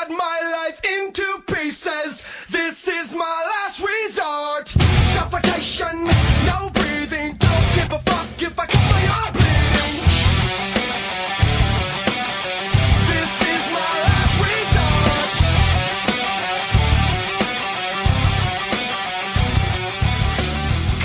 cut my life into pieces. This is my last resort. Suffocation, no breathing. Don't give a fuck if I cut my arm bleeding. This is my last resort.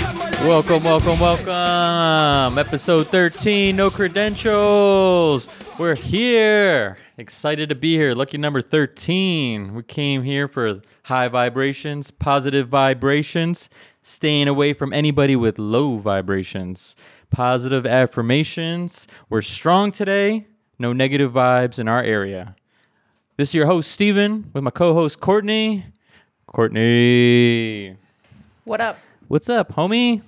Cut my life Welcome, welcome, welcome. Episode 13, no credentials. We're here. Excited to be here. Lucky number 13. We came here for high vibrations, positive vibrations, staying away from anybody with low vibrations. Positive affirmations. We're strong today. No negative vibes in our area. This is your host, Steven, with my co host, Courtney. Courtney. What up? What's up, homie?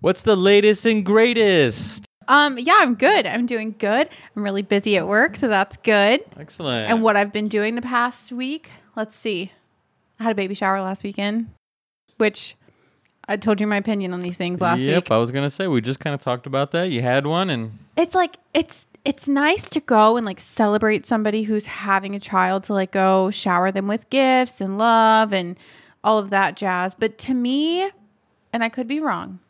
What's the latest and greatest? Um, yeah, I'm good. I'm doing good. I'm really busy at work, so that's good. Excellent. And what I've been doing the past week, let's see. I had a baby shower last weekend, which I told you my opinion on these things last yep, week. Yep, I was gonna say we just kind of talked about that. You had one, and It's like it's it's nice to go and like celebrate somebody who's having a child to like go shower them with gifts and love and all of that jazz. But to me, and I could be wrong,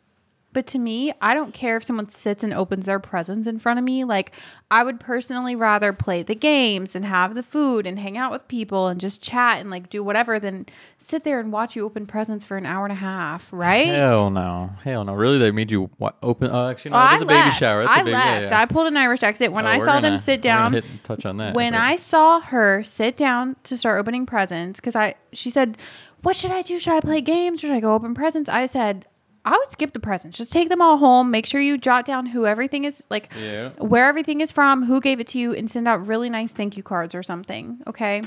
but to me, I don't care if someone sits and opens their presents in front of me. Like, I would personally rather play the games and have the food and hang out with people and just chat and like do whatever than sit there and watch you open presents for an hour and a half, right? hell no, hell no. Really, they made you open? Oh, actually, no, Well, I a baby left. shower. That's I a big, left. Yeah, yeah. I pulled an Irish exit when Oh, I saw gonna- them sit down. hit touch on that. when I saw her sit down to start opening presents, because I she said, "What should I do? Should I play games? Should I go open presents?" I said, "I would skip the presents. Just take them all home. Make sure you jot down who everything is like, Yeah. where everything is from, who gave it to you, and send out really nice thank you cards or something." Okay.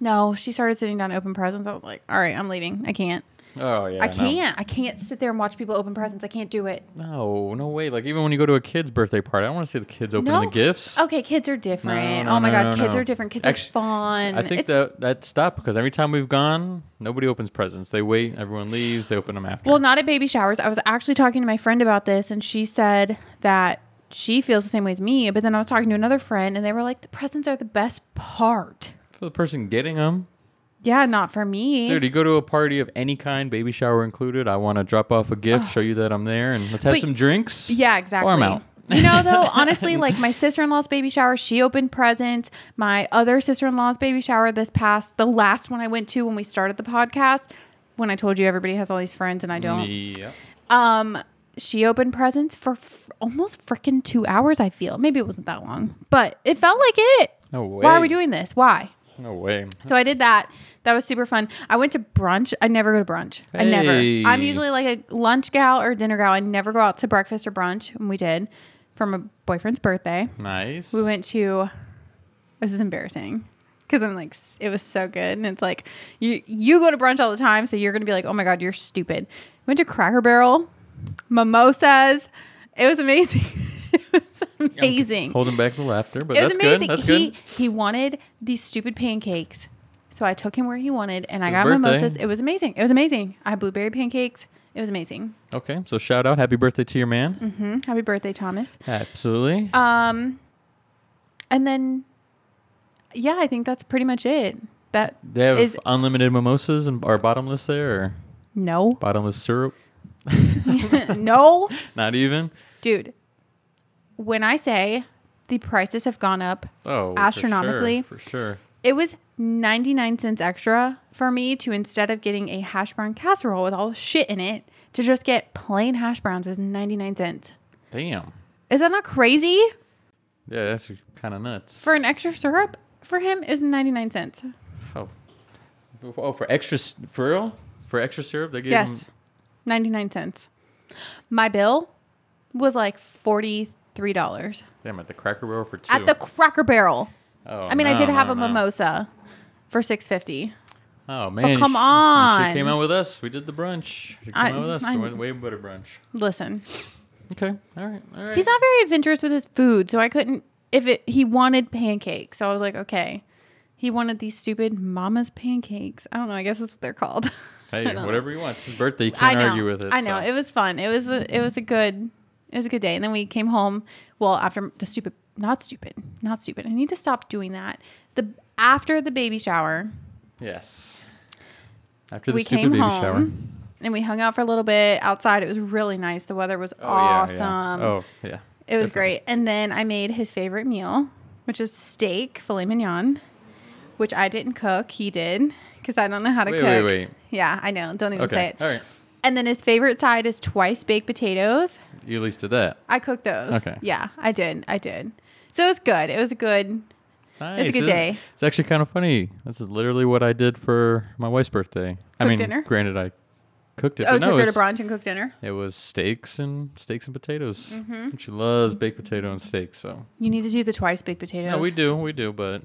No, she started sitting down to open presents. I was like, "All right, I'm leaving. I can't. Oh yeah, I no. can't. I can't sit there and watch people open presents. I can't do it." No, no way. Like even when you go to a kid's birthday party, I don't want to see the kids opening No. the gifts. Okay, kids are different. No, oh my god, kids are different. Kids Actu- are fun. I think It's- that that stopped because every time we've gone, nobody opens presents. They wait, everyone leaves, they open them after. Well, not at baby showers. I was actually talking to my friend about this, and she said that she feels the same way as me. But then I was talking to another friend, and they were like, "The presents are the best part." for the person getting them, Yeah, not for me. Dude, you go to a party of any kind, baby shower included. I want to drop off a gift, show you that I'm there, and let's have But- some drinks. yeah, exactly. Or I'm out. you know, though, honestly, like my sister in law's baby shower, she opened presents. My other sister in law's baby shower, this past, the last one I went to when we started the podcast, when I told you everybody has all these friends and I don't. Yeah. Um, she opened presents for f- almost freaking two hours. I feel maybe it wasn't that long, but it felt like it. No Why are way. we doing this? Why? No way. So I did that. That was super fun. I went to brunch. I never go to brunch. I never. Hey. I'm usually like a lunch gal or dinner gal. I never go out to breakfast or brunch. And we did for my boyfriend's birthday. Nice. We went to. This is embarrassing because I'm like, it was so good, and it's like you you go to brunch all the time, so you're gonna be like, oh my god, you're stupid. Went to Cracker Barrel, mimosas. It was amazing. it was amazing. Holding back the laughter, but It was that's amazing. good. That's he good. he wanted these stupid pancakes, so I took him where he wanted, and I His got birthday. mimosas. It was amazing. It was amazing. I had blueberry pancakes. It was amazing. Okay, so shout out, happy birthday to your man. hmm Happy birthday, Thomas. Absolutely. Um, and then, yeah, I think that's pretty much it. That they have is unlimited mimosas and are bottomless there, or no, bottomless syrup? no, Not even. dude. When I say the prices have gone up, Oh, for Astronomically. sure, for sure. it was 99 cents extra for me to instead of getting a hash brown casserole with all the shit in it, to just get plain hash browns was 99 cents. Damn. Is that not crazy? Yeah, that's kind of nuts. For an extra syrup for him is 99 cents. oh. oh, for extra for real? For extra syrup, they give Yes. 99 cents. My bill was like $43 Damn, at the Cracker Barrel for two. at the Cracker Barrel. Oh, I mean, I did have no, a no. mimosa for 650. Oh man! you come you on. should've came out with us. We did the brunch. I- came out with us. I- We went way better brunch. Listen, Okay. All right. All right. He's not very adventurous with his food, so I couldn't. If it, he wanted pancakes, so I was like, okay. He wanted these stupid mama's pancakes. I don't know. I guess that's what they're called. Hey, whatever you want. It's his birthday. You I can't know. argue with it. I know. so. It was fun. It was a, it was a good it was a good day. And then we came home. Well, after the stupid, not stupid, not stupid. I need to stop doing that. The after the baby shower, Yes. After the we stupid came baby home shower. and we hung out for a little bit outside. It was really nice. The weather was Oh, awesome. yeah, yeah. Oh, yeah. It was Definitely. great. And then I made his favorite meal, which is steak, filet mignon, which I didn't cook. He did because I don't know how to Wait, cook. wait, wait. Yeah, I know. Don't even say it. All right. And then his favorite side is twice baked potatoes. You at least did that. I cooked those. Okay. Yeah, I did. I did. So it was good. It was a good. Nice. a good day. It's actually kind of funny. This is literally what I did for my wife's birthday. I Cooked mean, dinner? granted, I cooked it. Oh, but took no, her it to brunch and cooked dinner. it was steaks and steaks and potatoes. Mm-hmm. And She loves baked potato and steak. So You need to do the twice baked potatoes. no, we do, we do, but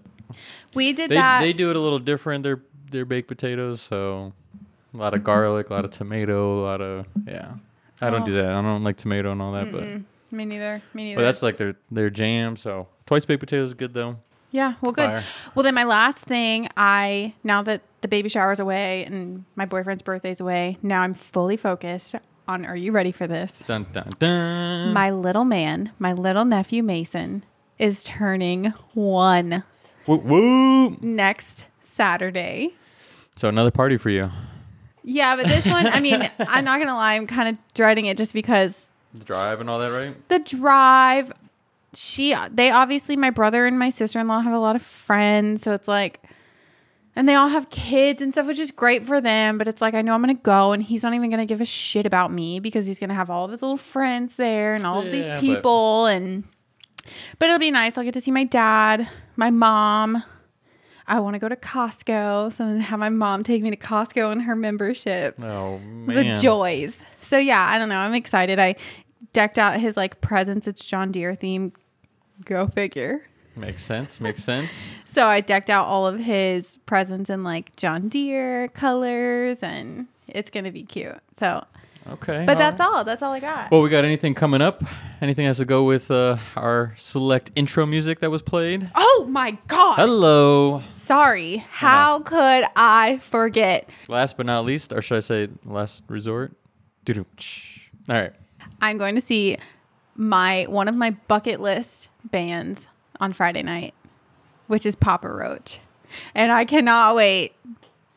We did they that. they do it a little different. They're they're baked potatoes, so a lot of garlic, a lot of tomato, a lot of yeah. I don't Oh. do that. I don't like tomato and all that, Mm-mm. Me neither. Me neither. but but that's like their their jam. So twice baked potatoes is good though. Yeah, well, good. Fire. Well, then my last thing, I now that the baby shower's away and my boyfriend's birthday's away, now I'm fully focused on. Are you ready for this? Dun dun dun. My little man, my little nephew Mason, is turning one Woo, woo. next Saturday. So another party for you. Yeah, but this one, I mean, I'm not gonna lie, I'm kind of dreading it just because The drive and all that, right? the drive she they obviously my brother and my sister-in-law have a lot of friends so it's like and they all have kids and stuff which is great for them but it's like i know i'm gonna go and he's not even gonna give a shit about me because he's gonna have all of his little friends there and all of Yeah, these but- people and but it'll be nice i'll get to see my dad my mom i want to go to costco so i'm gonna have my mom take me to costco and her membership Oh man. the joys. So yeah, I don't know. I'm excited. I decked out his like presents. It's John Deere theme. Go figure. Makes sense. Makes sense. So I decked out all of his presents in like John Deere colors, and it's gonna be cute. So, Okay. but that's all. That's all I got. Well, we got anything coming up? Anything has to go with uh, our select intro music that was played? oh my god! Hello. Sorry. How could I forget? Last but not least, or should I say last resort? Doo-doo. All right. I'm going to see my one of my bucket list bands on Friday night, which is Papa Roach. And I cannot wait.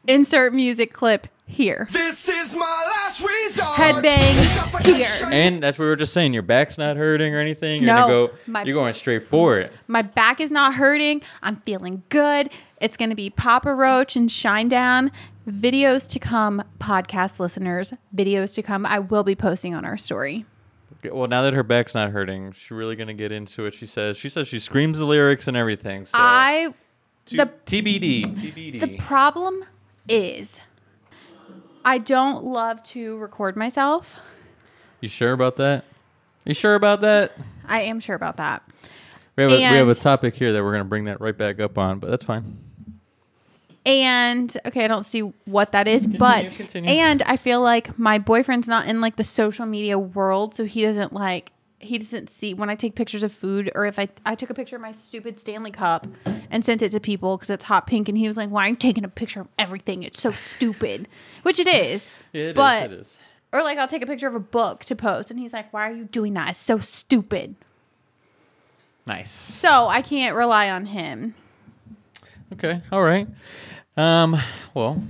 Insert music clip here. This is my last resort. Headbang Suffocation. here. And that's what we were just saying. Your back's not hurting or anything. You're No, gonna go. my- you're going straight for it. My back is not hurting. I'm feeling good. It's going to be Papa Roach and Shinedown. Videos to come, podcast listeners. Videos to come. I will be posting on our story. Well, now that her back's not hurting, she's really gonna get into it. She says. She says she screams the lyrics and everything. So I T- the TBD. TBD. The problem is, I don't love to record myself. you sure about that? You sure about that? I am sure about that. We have, a, we have a topic here that we're going to bring that right back up on, but that's fine. And okay, I don't see what that is, but continue. and I feel like my boyfriend's not in like the social media world, so he doesn't like he doesn't see when I take pictures of food or if I I took a picture of my stupid Stanley cup and sent it to people because it's hot pink, and he was like, "Why are you taking a picture of everything? It's so stupid," which it is. Yeah, it is. but It is. Or like I'll take a picture of a book to post, and he's like, "Why are you doing that? It's so stupid." Nice. So I can't rely on him. Okay. All right. Um. Well,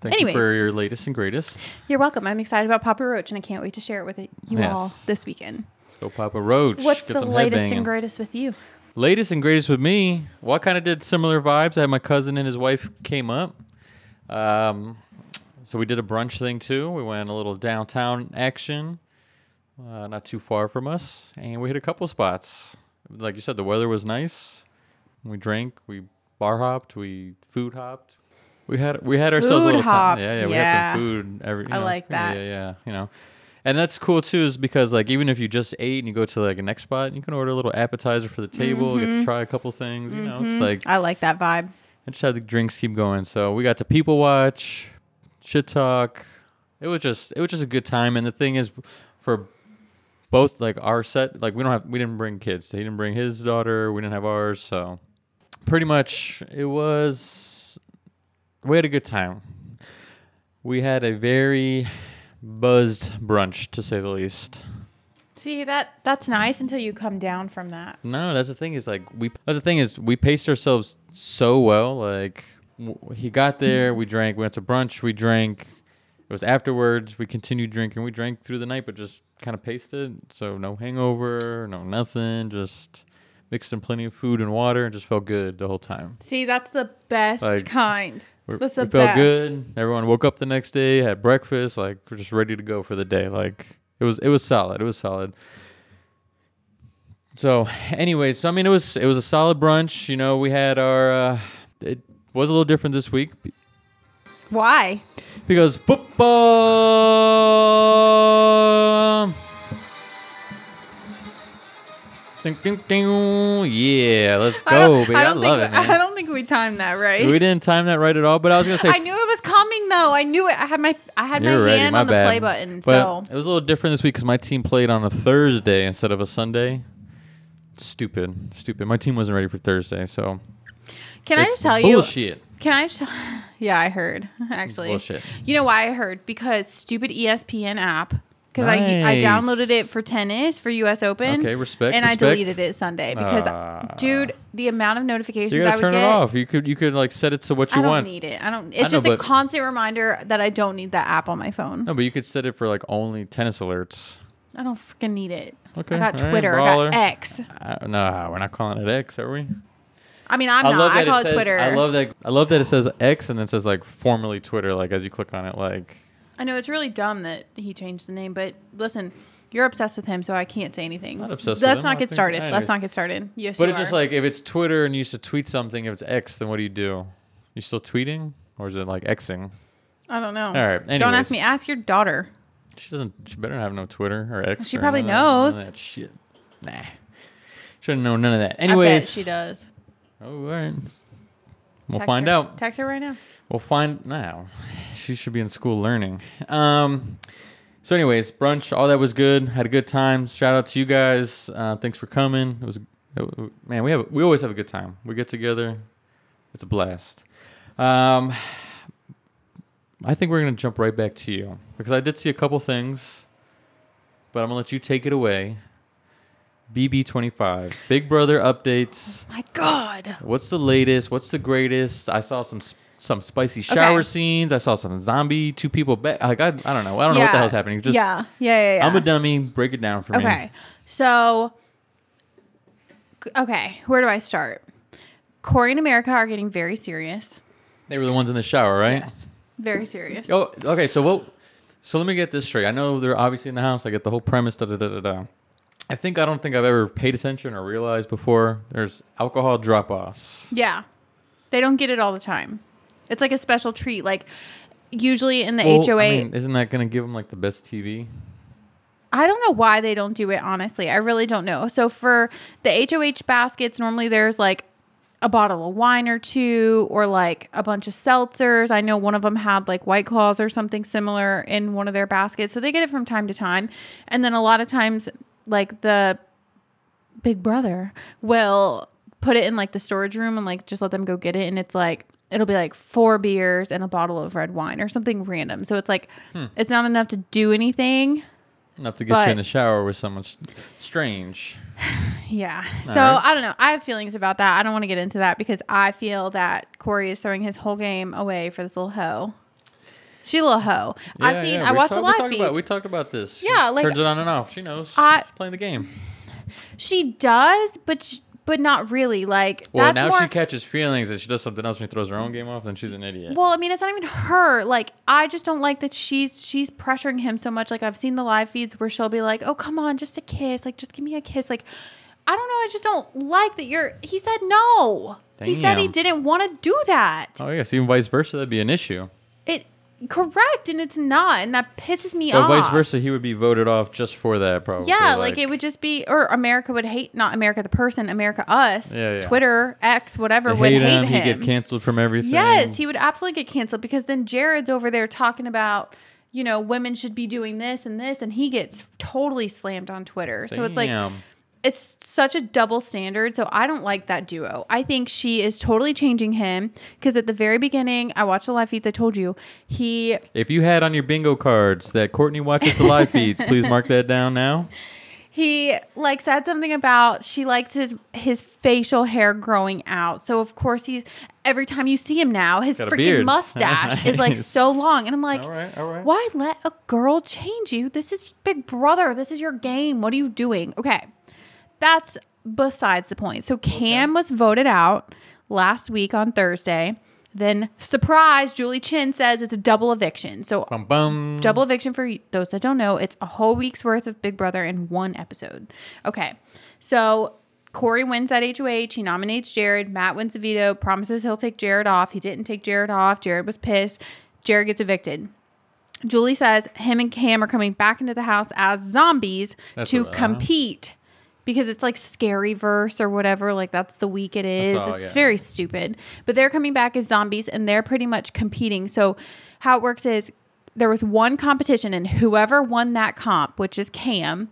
thank Anyways. you for your latest and greatest. You're welcome. I'm excited about Papa Roach, and I can't wait to share it with you all this weekend. Let's go, Papa Roach. What's Get the latest and greatest with you? Latest and greatest with me. Well, I kind of did similar vibes. I had my cousin and his wife came up. Um, so we did a brunch thing too. We went a little downtown action, uh, not too far from us, and we hit a couple spots. Like you said, the weather was nice. We drank, we bar hopped, we food hopped. We had we had ourselves a little hopped, time. Yeah, yeah, we had some food. Every, you I know, like yeah, that. Yeah, yeah, you know. And that's cool too, is because like even if you just ate and you go to like a next spot, you can order a little appetizer for the table, Mm-hmm. get to try a couple things. You know, it's like I like that vibe. and just had the drinks keep going. So we got to people watch, shit talk. It was just it was just a good time. And the thing is, for both like our set, like we don't have we didn't bring kids. He didn't bring his daughter. We didn't have ours. So pretty much it was we had a good time. We had a very buzzed brunch to say the least. See that that's nice until you come down from that. No, that's the thing is like we. That's the thing is we paced ourselves so well. Like w- he got there, we drank. We went to brunch, we drank. It was afterwards. We continued drinking. We drank through the night, but just kind of paced it. So no hangover, no nothing. Just mixed in plenty of food and water, and just felt good the whole time. See, that's the best Like, kind. We're, That's we the felt best. good. Everyone woke up the next day, had breakfast. Like we're just ready to go for the day. Like it was, it was solid. It was solid. So, anyways, so I mean, it was it was a solid brunch. You know, we had our. Uh, it was a little different this week Why? because football. Ding, ding, ding. Yeah, let's go, baby. I, don't love think, it, man. I don't think we timed that right. we didn't time that right at all, but I was gonna say I knew it was coming though. I knew it. I had my I had my ready. hand My on the play button. But so it was a little different this week because my team played on a Thursday instead of a Sunday. Stupid, stupid. My team wasn't ready for Thursday, so can I just tell you? bullshit. Can I just? Yeah, I heard actually. Bullshit. You know why I heard? Because stupid ESPN app. Because I I Nice. downloaded it for tennis for U.S. Open. Okay, respect, And I respect. deleted it Sunday because, Ah. dude, the amount of notifications You I gotta would turn get. it off. You could you could like set it to what you I don't want. need it. I don't. It's know, just a but- constant reminder that I don't need that app on my phone. No, but you could set it for like only tennis alerts. I don't freaking need it. Okay, I got all right, Twitter. I baller. got X. Uh, no, we're not calling it X, are we? I mean, I'm not. I call it, says, Twitter. I love that. I love that it says X and then it says like formerly Twitter. Like as you click on it, like I know it's really dumb that he changed the name, but listen, you're obsessed with him, so I can't say anything. Not obsessed Let's him. not get started. anyways. Let's not get started. Yes, But you it's just like if it's Twitter and you used to tweet something, if it's X, then what do you do? You still tweeting, or is it like Xing? I don't know. All right, Don't ask me. Ask your daughter. She doesn't. She better have no Twitter or X. She or probably of that- knows. that shit. Nah, shouldn't know none of that. I bet Anyways, she does. oh, all right. We'll Text find her. out. Text her right now. We'll find now. She should be in school learning. Um. So, anyways, brunch, all that was good. Had a good time. Shout out to you guys. Uh, thanks for coming. It was, it- man. We have we always have a good time. We get together. It's a blast. Um. I think we're gonna jump right back to you because I did see a couple things, but I'm gonna let you take it away. BB25, Big Brother updates. Oh my God. What's the latest? What's the greatest? I saw some some spicy shower Okay. scenes. I saw some zombie two people back. Like I, I don't know. I don't know what the hell's happening. Just yeah. Yeah. Yeah. yeah. I'm a dummy. Break it down for me. Okay. So, okay, where do I start? Corey and America are getting very serious. They were the ones in the shower, right? Yes. Very serious. Oh, okay. So what? So let me get this straight. I know they're obviously in the house. I get the whole premise. Da da da da da. I think I don't think I've ever paid attention or realized before. There's alcohol drop offs. Yeah. They don't get it all the time. It's like a special treat. Like, usually in the Well, HOA, I mean, isn't that going to give them like the best TV? I don't know why they don't do it, honestly. I really don't know. So for the HOH baskets, normally there's like a bottle of wine or two, or like a bunch of seltzers. I know one of them had like White Claws or something similar in one of their baskets. So they get it from time to time. And then a lot of times, like the big brother will put it in like the storage room and like just let them go get it. And it's like, it'll be like four beers and a bottle of red wine or something random. So it's like, hmm. it's not enough to do anything. Enough to get But- you in the shower with someone strange. Yeah. So right. I don't know. I have feelings about that. I don't want to get into that because I feel that Corey is throwing his whole game away for this little hoe. She a little hoe. I've seen. yeah, I watched talk- a live feed. About, we talked about this. She Yeah, like- turns it on and off. She knows. I- She's playing the game. she does, but sh- but not really. Like Well, now more. she catches feelings and she does something else and she throws her own game off. Then she's an idiot. well, I mean, it's not even her. Like, I just don't like that she's she's pressuring him so much. Like, I've seen the live feeds where she'll be like, "Oh, come on, just a kiss. Like, just give me a kiss." Like, I don't know. I just don't like that. You're. He said no. He said he didn't want to do that. oh yes, even vice versa, that'd be an issue. It correct, and it's not, and that pisses me But off. vice versa, he would be voted off just for that, probably. Yeah, like, it would just be, or America would hate, not America the person, America us, Yeah, yeah. Twitter, X, whatever would hate him. him. He'd get canceled from everything. Yes, he would absolutely get canceled because then Jared's over there talking about, you know, women should be doing this and this, and he gets totally slammed on Twitter. So it's like, Damn. It's such a double standard. So I don't like that duo. I think she is totally changing him because at the very beginning, I watched the live feeds. I told you he If you had on your bingo cards that Courtney watches the live feeds, please mark that down now. he like said something about she likes his his facial hair growing out. So of course he's every time you see him now, his Got freaking mustache is like so long, and I'm like, All right, all right. why let a girl change you? This is Big Brother. This is your game. What are you doing? Okay, that's besides the point. So Cam was voted out last week on Thursday. Then surprise, Julie Chen says it's a double eviction. So Bum bum. Double eviction for those that don't know, it's a whole week's worth of Big Brother in one episode. Okay. So Corey wins at HOH. He nominates Jared. Matt wins the veto, promises he'll take Jared off. He didn't take Jared off. Jared was pissed. Jared gets evicted. Julie says him and Cam are coming back into the house as zombies That's to uh-huh. compete because it's like scary verse or whatever. Like that's the week it is. it's yeah. very stupid. But they're coming back as zombies and they're pretty much competing. So how it works is there was one competition and whoever won that comp, which is Cam,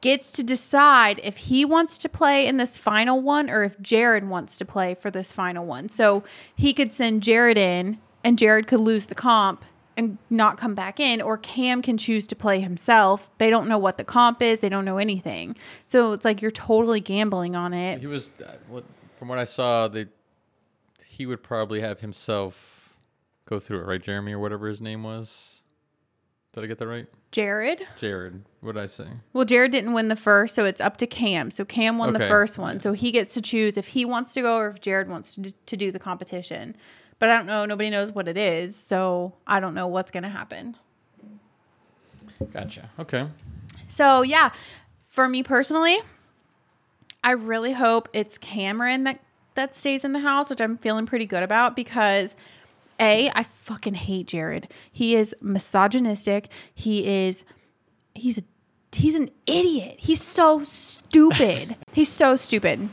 gets to decide if he wants to play in this final one or if Jared wants to play for this final one. So he could send Jared in and Jared could lose the comp and not come back in or Cam can choose to play himself. They don't know what the comp is, they don't know anything. So it's like you're totally gambling on it. He was, uh, from what I saw, they, he would probably have himself go through it, right? Jeremy or whatever his name was. Did I get that right? Jared? Jared. What did I say? Well, Jared didn't win the first, so it's up to Cam. So Cam won the first one. So he gets to choose if he wants to go or if Jared wants to to do the competition. But I don't know. Nobody knows what it is. So I don't know what's going to happen. Gotcha. Okay. So yeah, for me personally, I really hope it's Cameron that that stays in the house, which I'm feeling pretty good about because a I fucking hate Jared. He is misogynistic. He is he's he's an idiot. He's so stupid. he's so stupid.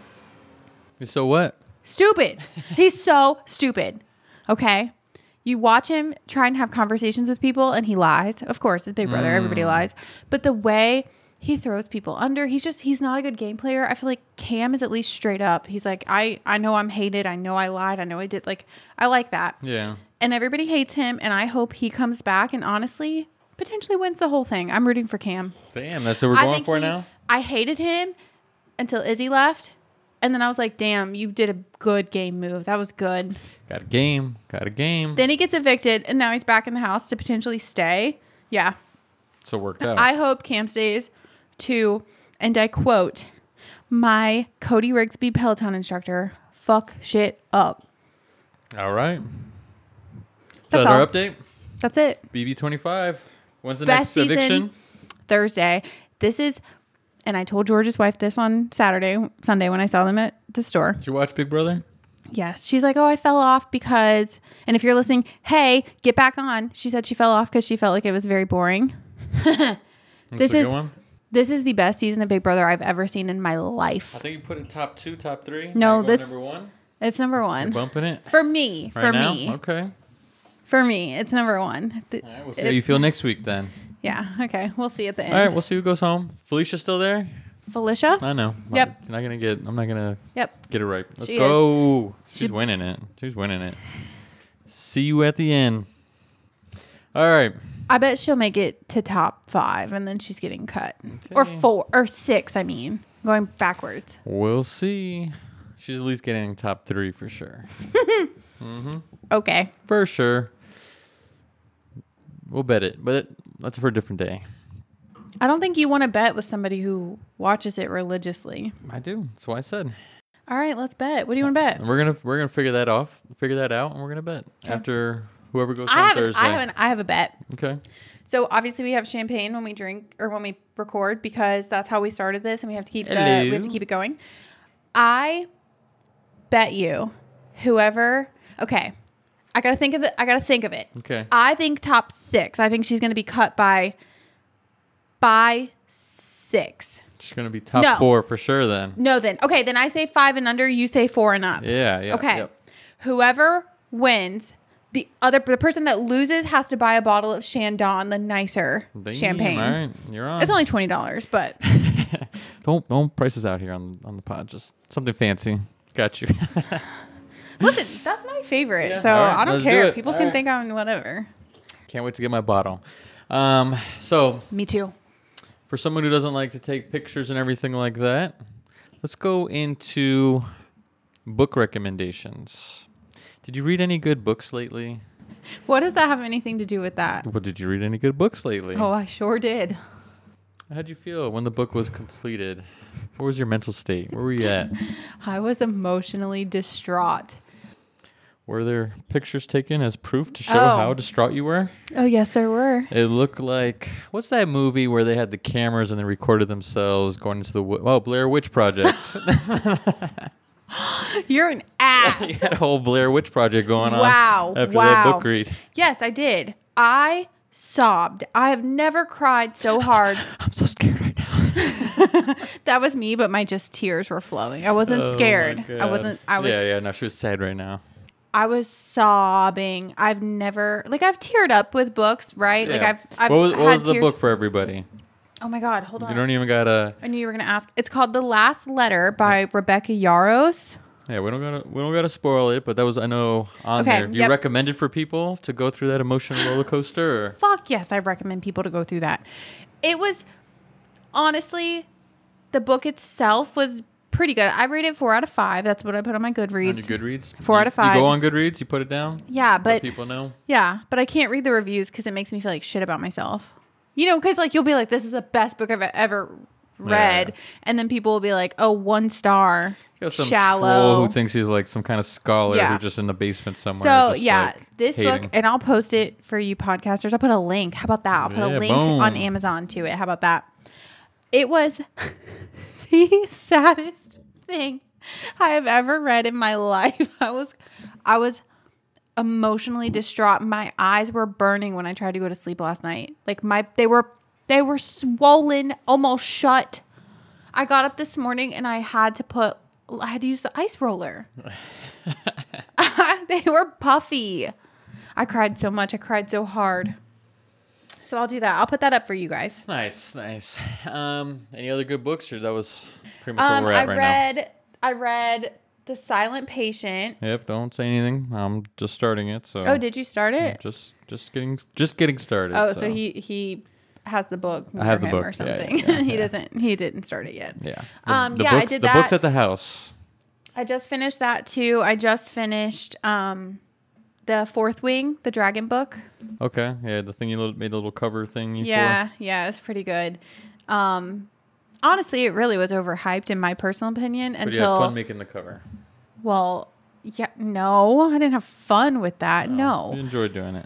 So what? Stupid. He's so stupid. Okay. You watch him try and have conversations with people and he lies. Of course, it's Big Brother. Everybody mm. lies. But the way he throws people under, he's just he's not a good game player. I feel like Cam is at least straight up. He's like, I I know I'm hated. I know I lied. I know I did like I like that. Yeah. And everybody hates him and I hope he comes back and honestly potentially wins the whole thing. I'm rooting for Cam. Damn, that's what we're I going for he- now? I hated him until Izzy left. And then I was like, damn, you did a good game move. That was good. Got a game. Got a game. Then he gets evicted and now he's back in the house to potentially stay. Yeah. so it worked out. I hope Cam stays to, and I quote, my Cody Rigsby Peloton instructor, fuck shit up. All right. That's That's our update. That's it. BB25. When's the Best next eviction? Thursday. This is, and I told George's wife this on Saturday, Sunday when I saw them at the store. Did you watch Big Brother? Yes. She's like, oh, I fell off because, and if you're listening, hey, get back on. She said she fell off because she felt like it was very boring. This is- one. This is the best season of Big Brother I've ever seen in my life. I think you put it top two, top three. No, Now you're going that's- number one. It's number one. Bumping it For me. right for now. me. Okay. For me. It's number one. All right. We'll see it- how you feel next week then. Yeah. Okay. We'll see at the end. All right. We'll see who goes home. Felicia's still there. Felicia? I know. Yep. I'm not gonna get. I'm not gonna Yep. get it right. Let's She is. go. She's She- winning it. She's winning it. See you at the end. All right. I bet she'll make it to top five and then she's getting cut. Or Okay. four or six, I mean. Going backwards. We'll see. She's at least getting top three for sure. Mhm. Okay. For sure. We'll bet it, but that's for a different day. I don't think you want to bet with somebody who watches it religiously. I do. That's why I said. All right, let's bet. What do you want to bet? And we're gonna we're gonna figure that off, figure that out, and we're gonna bet after whoever goes I home have Thursday. I have an, I have a bet. okay. So obviously we have champagne when we drink or when we record because that's how we started this and we have to keep the, we have to keep it going. I bet you whoever okay. I gotta think of it. I gotta think of it. Okay. I think top six. I think she's gonna be cut by by six. She's gonna be top No. four for sure then. No, then okay. Then I say five and under. You say four and up. Yeah. Yeah. Okay. yep. Whoever wins, the other the person that loses has to buy a bottle of Chandon, the nicer Damn, champagne. All right. You're on. It's only twenty dollars, but don't don't price us out here on on the pod. Just something fancy. Got you. listen, that's my favorite. Yeah, so all right, I don't let's do care. it. People All can right. think I'm whatever. Can't wait to get my bottle. Um. So Me too. for someone who doesn't like to take pictures and everything like that, let's go into book recommendations. Did you read any good books lately? What does that have anything to do with that? What did you read any good books lately? Oh, I sure did. How'd you feel when the book was completed? What was your mental state? Where were you at? I was emotionally distraught. Were there pictures taken as proof to show Oh. how distraught you were? Oh, yes, there were. It looked like what's that movie where they had the cameras and they recorded themselves going into the oh Blair Witch Project. You're an ass. you had a whole Blair Witch Project going on. Wow, After that book read, yes, I did. I sobbed. I have never cried so hard. I'm so scared right now. that was me, but my just tears were flowing. I wasn't Oh scared. I wasn't. I was. Yeah, yeah. No, she was sad right now. I was sobbing. I've never like I've teared up with books, right? Like Yeah. I've. I've what was, what was the book for everybody? Oh my god! Hold on. You don't even gotta. I knew you were gonna ask. It's called The Last Letter by Rebecca Yarros. Yeah, we don't gotta. We don't gotta spoil it. But that was I know on Okay, there. Do you yep. recommend it for people to go through that emotional roller coaster? Or? Fuck yes, I recommend people to go through that. It was honestly, the book itself was pretty good. I rated four out of five. That's what I put on my Goodreads. On your Goodreads, Four You- out of five. You go on Goodreads. You put it down. yeah, but people know. yeah, but I can't read the reviews because it makes me feel like shit about myself. You know, because like you'll be like, "This is the best book I've ever read," Yeah. and then people will be like, "Oh, one star, You some shallow." who thinks he's like some kind of scholar Yeah. who's just in the basement somewhere. So yeah, like, this hating. book, and I'll post it for you podcasters. I'll put a link. How about that? I'll put Yeah, a link boom. on Amazon to it. How about that? It was the saddest thing I have ever read in my life. I was, I was emotionally distraught. My eyes were burning when I tried to go to sleep last night. Like my, they were, they were swollen, almost shut. I got up this morning and I had to put, I had to use the ice roller. they were puffy. I cried so much. I cried so hard. So I'll do that. I'll put that up for you guys. Nice, nice. Um, any other good books, or that was pretty much Um, where we're I right read I read The Silent Patient. Yep. Don't say anything. I'm just starting it. So. Oh, did you start it? Just, just getting, just getting started. Oh, so he he has the book I have the book. or something. yeah, yeah, he doesn't. He didn't start it yet. Yeah. Um, the yeah, I did the books that. at the house. I just finished that too. I just finished um the Fourth Wing, the Dragon book. Okay. Yeah. The thing you made a little cover thing. You Yeah, yeah, it's pretty good. Um, honestly, it really was overhyped in my personal opinion. But you until had fun making the cover. well, yeah, no, I didn't have fun with that. No. You no, enjoyed doing it.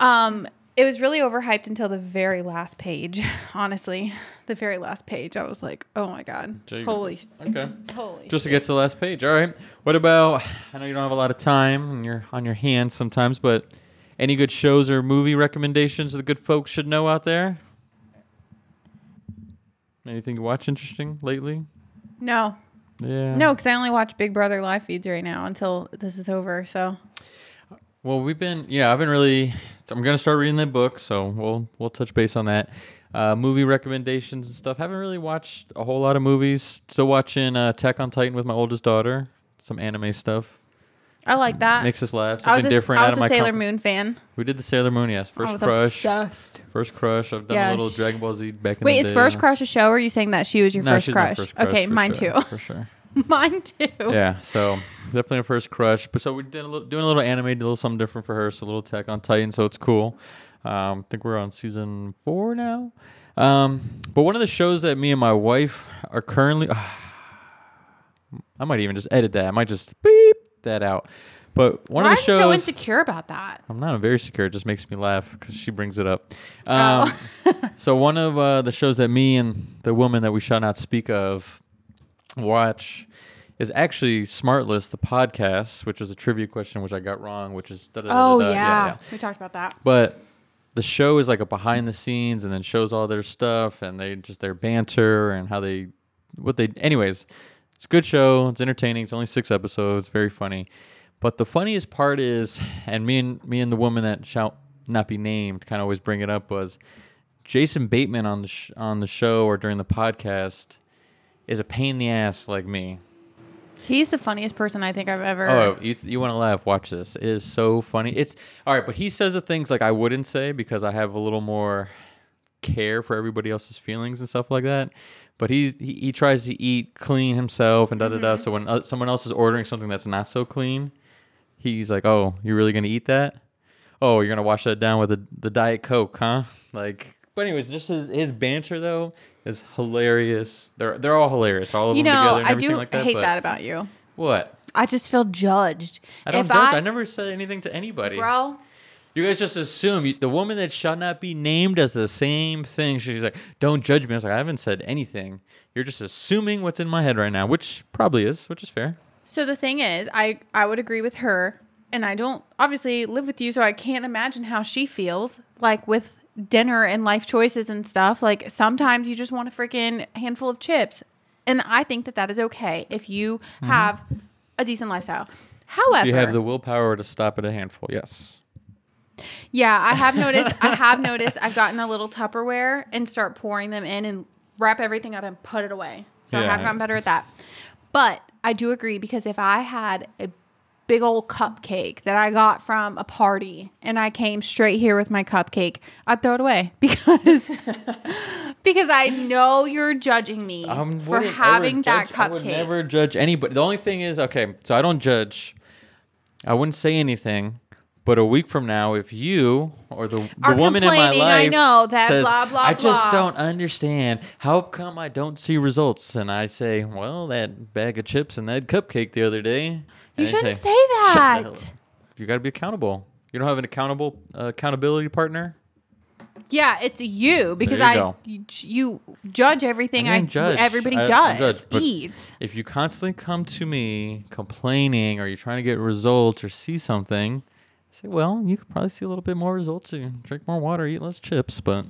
um, it was really overhyped until the very last page. Honestly, the very last page, I was like, oh my god, Jesus. holy, Okay. holy. Just to get to the last page. All right. What about? I know you don't have a lot of time and you're on your hands sometimes, but any good shows or movie recommendations the good folks should know out there? Anything you watch interesting lately? no, Yeah. no, because I only watch Big Brother live feeds right now until this is over. So Well, we've been yeah, I've been really I'm gonna start reading the book, so we'll we'll touch base on that. Uh, movie recommendations and stuff. Haven't really watched a whole lot of movies. Still watching uh, Attack on Titan with my oldest daughter. Some anime stuff. I like that. Makes us laugh. I was Something a, different I out was of a my Sailor com- Moon fan. We did the Sailor Moon, yes. I First was crush. obsessed. First crush. I've done Yeah, a little sh- Dragon Ball Z back in Wait, the is day. First Crush a show? Or are you saying that she was your No, first, she's my crush? first crush. Okay, for mine sure, too. For sure. mine too. yeah, so definitely a first crush. But so we did a little, doing a little anime, did a little something different for her. So a little Attack on Titan, so it's cool. Um, I think we're on season four now. Um, but one of the shows that me and my wife are currently, I might even just edit that. I might just beep that out. But one Why of the you so shows. insecure about that? I'm not very secure. It just makes me laugh because she brings it up. Oh. Um, so one of uh, the shows that me and the woman that we shall not speak of watch is actually Smartless, the podcast, which was a trivia question which I got wrong, which is Oh da- da. yeah. we talked about that. But the show is like a behind the scenes and then shows all their stuff and they just their banter and how they what they anyways it's a good show it's entertaining it's only six episodes It's very funny but the funniest part is and me and me and the woman that shall not be named kind of always bring it up was jason bateman on the sh- on the show or during the podcast is a pain in the ass like me He's the funniest person I think I've ever. Oh, you, you want to laugh? Watch this. It is so funny. It's all right, but he says the things like I wouldn't say because I have a little more care for everybody else's feelings and stuff like that. But he's he, he tries to eat clean himself and da da da. So when uh, someone else is ordering something that's not so clean, he's like, "Oh, you're really gonna eat that? Oh, you're gonna wash that down with the the diet coke, huh?" Like, but anyways, just his his banter though is hilarious. They're they're all hilarious, all of You them know, together and I everything do like that. hate but that about you. what? I just feel judged. I don't if judge. I, I, never said anything to anybody. bro, You guys just assume you, the woman that shall not be named does the same thing. She's like, "Don't judge me." I was like, "I haven't said anything. You're just assuming what's in my head right now," which probably is, which is fair. So the thing is, I I would agree with her, and I don't obviously live with you, so I can't imagine how she feels like with dinner and life choices and stuff. Like sometimes you just want a freaking handful of chips, and I think that that is okay if you mm-hmm. have a decent lifestyle. However, You have the willpower to stop at a handful. Yes. Yeah, I have noticed. I have noticed. I've gotten a little Tupperware and start pouring them in and wrap everything up and put it away. So I Yeah. have gotten better at that. But I do agree because if I had a big old cupcake that I got from a party and I came straight here with my cupcake, I'd throw it away because because I know you're judging me I for having that judge- I would cupcake. never judge anybody. The only thing is, okay, so I don't judge. I wouldn't say anything. But a week from now, if you or the, the woman in my complaining, I life know, that says, blah, blah, I just blah." don't understand. How come I don't see results? And I say, well, that bag of chips and that cupcake the other day. you And shouldn't say, "Shut the hell that. You got to be accountable. You don't have an accountable uh, accountability partner. Yeah, it's you because you I go. you, judge everything I I, judge. everybody I- I does judge, eats. If you constantly come to me complaining or you're trying to get results or see something, I say, well, you could probably see a little bit more results. You drink more water, eat less chips, but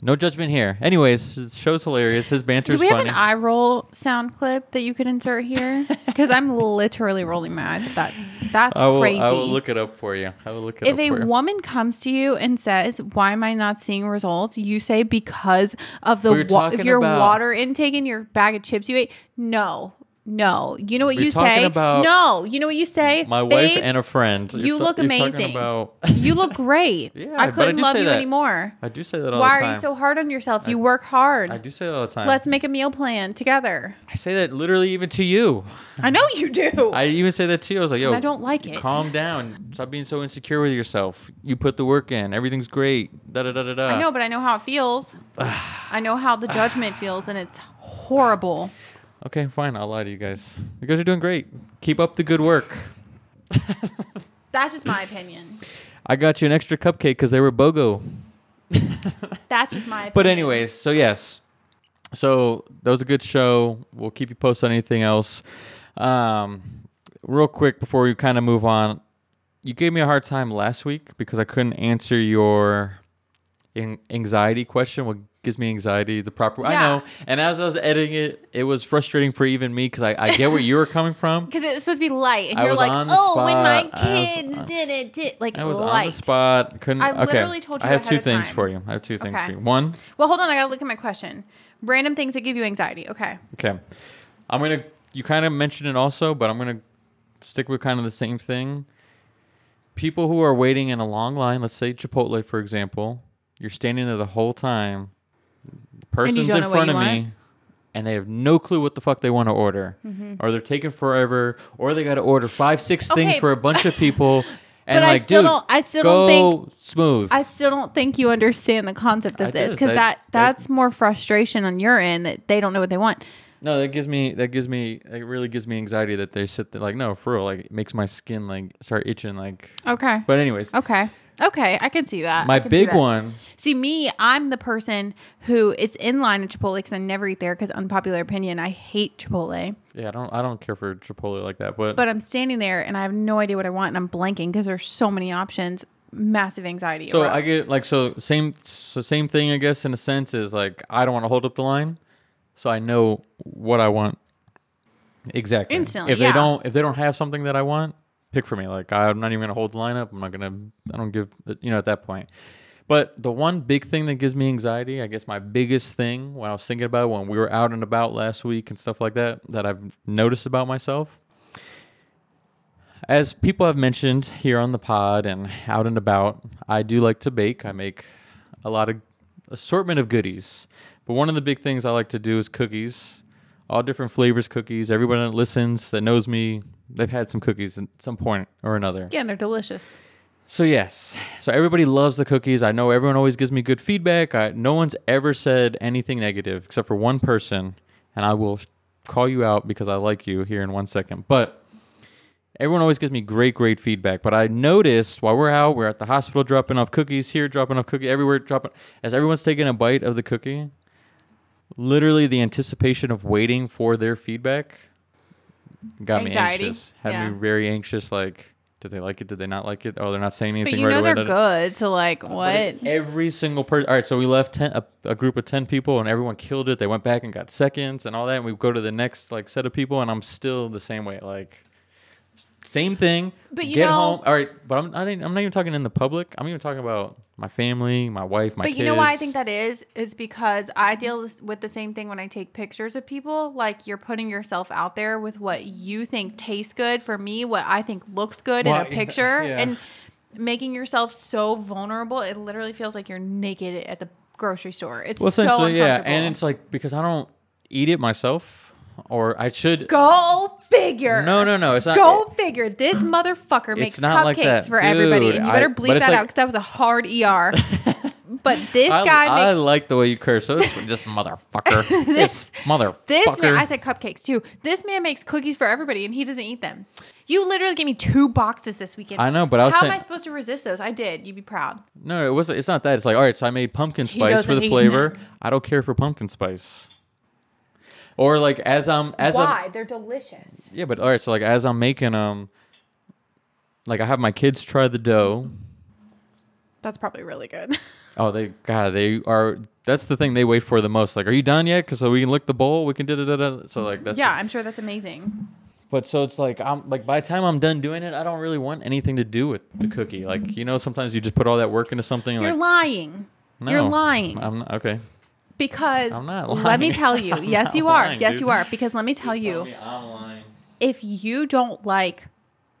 no judgment here. Anyways, the show's hilarious. His banter's Do we have funny. an eye roll sound clip that you could insert here? Because I'm literally rolling my eyes at that. That's I will, crazy. I will look it up for you. I will look it if up a for you. If a woman comes to you and says, "Why am I not seeing results?" You say because of the We wa- your about- water intake and your bag of chips you ate. No, no. You know what We're you talking say? about no. You know what you say? My wife and a friend. you You're look you're talking amazing. About, you look great. Yeah, I but I couldn't do love say you that. anymore. I do say that all Why the time. are you so hard on yourself? you work hard. I do say that all the time. Let's make a meal plan together. I say that literally even to you. I know you do. I even say that to you. I was like, yo, I don't like it. Calm down. Stop being so insecure with yourself. You put the work in. Everything's great. Da da da da da. I know, but I know how it feels. I know how the judgment feels, and it's horrible. Okay, fine. I'll lie to you guys. You guys are doing great. Keep up the good work. That's just my opinion. I got you an extra cupcake because they were BOGO. That's just my opinion. But anyways, so yes, so that was a good show. We'll keep you posted on anything else. Um, real quick before we kind of move on, you gave me a hard time last week because I couldn't answer your anxiety question. What gives me anxiety? The proper. I know. And as I was editing it, it was frustrating for even me because I, I get where you were coming from. because it was supposed to be light, and I you're like, "Oh, when my spot. I was kids did it, did like I was light." on the spot. Couldn't. I okay. literally told you I have two things time. for you. I have two things Okay. for you. One. Well, hold on, I gotta look at my question. Random things that give you anxiety. Okay. Okay. I'm to, you kind of mentioned it also, but I'm to stick with kind of the same thing. People who are waiting in a long line, let's say Chipotle, for example, you're standing there the whole time. The person's in front of me, want? and they have no clue what the fuck they want to order. Mm-hmm. Or they're taking forever, or they got to order five, six things for a bunch of people. And But I like, still dude, don't- I still go don't think- smooth. I still don't think you understand the concept of I this because That- that, that- that's more frustration on your end that they don't know what they want. No, that gives me that gives me it really gives me anxiety that they sit there like no for real like it makes my skin like start itching like. Okay. But anyways, Okay. Okay, I can see that. I my can see big that. one. See, me, I'm the person who is in line at Chipotle because I never eat there because unpopular opinion, I hate Chipotle. Yeah, I don't I don't care for Chipotle like that, but, But I'm standing there and I have no idea what I want and I'm blanking because there's so many options. Massive anxiety. so I get like so same so same thing I guess in a sense is like I don't want to hold up the line, so I know what I want exactly Instantly, If yeah. they don't if they don't have something that I want, pick for me. Like I'm not even gonna hold the line up. I'm not gonna I don't give you know at that point. But the one big thing that gives me anxiety, I guess my biggest thing when I was thinking about when we were out and about last week and stuff like that, that I've noticed about myself. As people have mentioned here on the pod and out and about, I do like to bake. I make a lot of assortment of goodies. But one of the big things I like to do is cookies. All different flavors cookies. Everyone that listens that knows me, they've had some cookies at some point or another. Yeah, and they're delicious. So yes, so everybody loves the cookies. I know everyone always gives me good feedback. I, no one's ever said anything negative except for one person, and I will call you out because I like you here in one second. But everyone always gives me great, great feedback. But I noticed while we're out, we're at the hospital dropping off cookies here, dropping off cookie everywhere, dropping as everyone's taking a bite of the cookie. Literally, the anticipation of waiting for their feedback got Anxiety, me anxious. Had yeah. me very anxious. Like, did they like it? Did they not like it? Oh, they're not saying anything But you right know away. they're good. So like what? Every single person. All right, so we left ten, a, a group of ten people, and everyone killed it. They went back and got seconds and all that. And we go to the next like set of people, and I'm still the same way. Like same thing. But you get know- home. All right, but I'm I I'm not even talking in the public. I'm even talking about my family, my wife, my But kids. you know why I think that is is because I deal with the same thing when I take pictures of people. Like you're putting yourself out there with what you think tastes good. For me, what I think looks good Well, in a picture, yeah. and making yourself so vulnerable. It literally feels like you're naked at the grocery store. It's Well, so essentially, yeah, uncomfortable. and it's like because I don't eat it myself, or I should. go figure. No, no, no. It's not. Go figure. This motherfucker makes like cupcakes that. for everybody, and you better but bleep that like- out because that was a hard ER. but this I, guy I makes like the way you curse. So it's this motherfucker. this motherfucker. This man, I said cupcakes too. This man makes cookies for everybody, and he doesn't eat them. You literally gave me two boxes this weekend. I know, but I was how saying- am I supposed to resist those? I did. You'd be proud. No, it wasn't. It's not that. It's like, all right, so I made pumpkin spice for the flavor. them. I don't care for pumpkin spice. Or like as I'm as Why? I'm They're delicious. yeah, but all right, so like as I'm making them, like I have my kids try the dough. That's probably really good. Oh, they God, they are. That's the thing they wait for the most. Like, are you done yet? Because so we can lick the bowl. We can da da da da. So like that's yeah, I'm sure that's amazing. But so it's like I'm like by the time I'm done doing it, I don't really want anything to do with the cookie. Like you know, sometimes you just put all that work into something. You're like, lying. no, You're lying. I'm not okay. Because let me tell you. I'm yes, not you are. lying, yes, dude. you are. Because let me tell you. I'm lying. if you don't like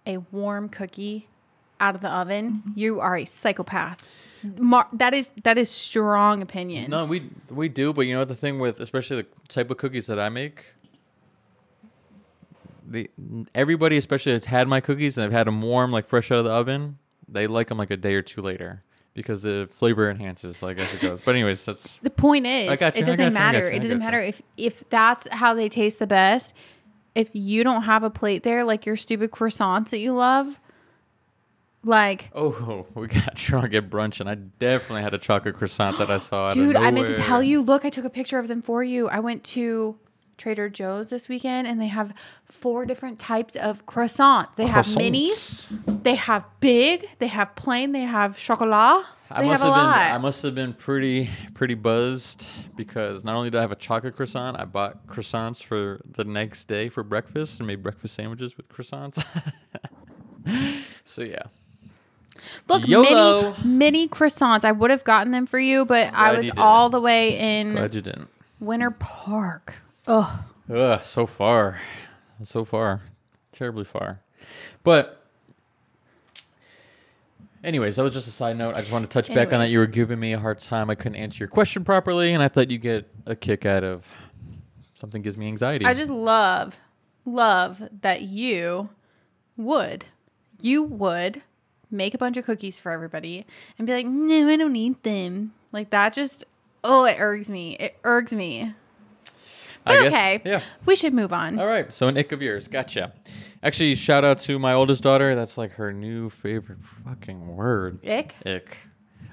a warm cookie out of the oven, mm-hmm. you are a psychopath. Mar- that is that is strong opinion. No, we we do, but you know what the thing with especially the type of cookies that I make. The everybody, especially that's had my cookies and they've had them warm, like fresh out of the oven, they like them like a day or two later because the flavor enhances, like as it goes. But anyways, that's The point is, I got you, it doesn't you, I matter. you, it doesn't matter if if that's how they taste the best. If you don't have a plate there, like your stupid croissants that you love, like oh, we got drunk at brunch, and I definitely had a chocolate croissant that I saw. Dude, I meant to tell you. Look, I took a picture of them for you. I went to Trader Joe's this weekend and they have four different types of croissants. They have minis, they have big, they have plain, they have chocolat. I They must have have been lot. I must have been pretty pretty buzzed because not only did I have a chocolate croissant, I bought croissants for the next day for breakfast and made breakfast sandwiches with croissants. so yeah. Look, YOLO. mini mini croissants. I would have gotten them for you, but I was all the way in Glad you didn't. Winter Park. Ugh. Ugh, so far. So far. Terribly far. But anyways, that was just a side note. I just wanted to touch back on that. Anyways. You were giving me a hard time. I couldn't answer your question properly, and I thought you'd get a kick out of something gives me anxiety. I just love, love that you would, you would make a bunch of cookies for everybody and be like, no, I don't need them. Like that just, oh, it irks me. It irks me. I But guess- okay, Yeah. we should move on. All right. So an ick of yours. Gotcha. Actually, shout out to my oldest daughter. That's like her new favorite fucking word. Ick? Ick.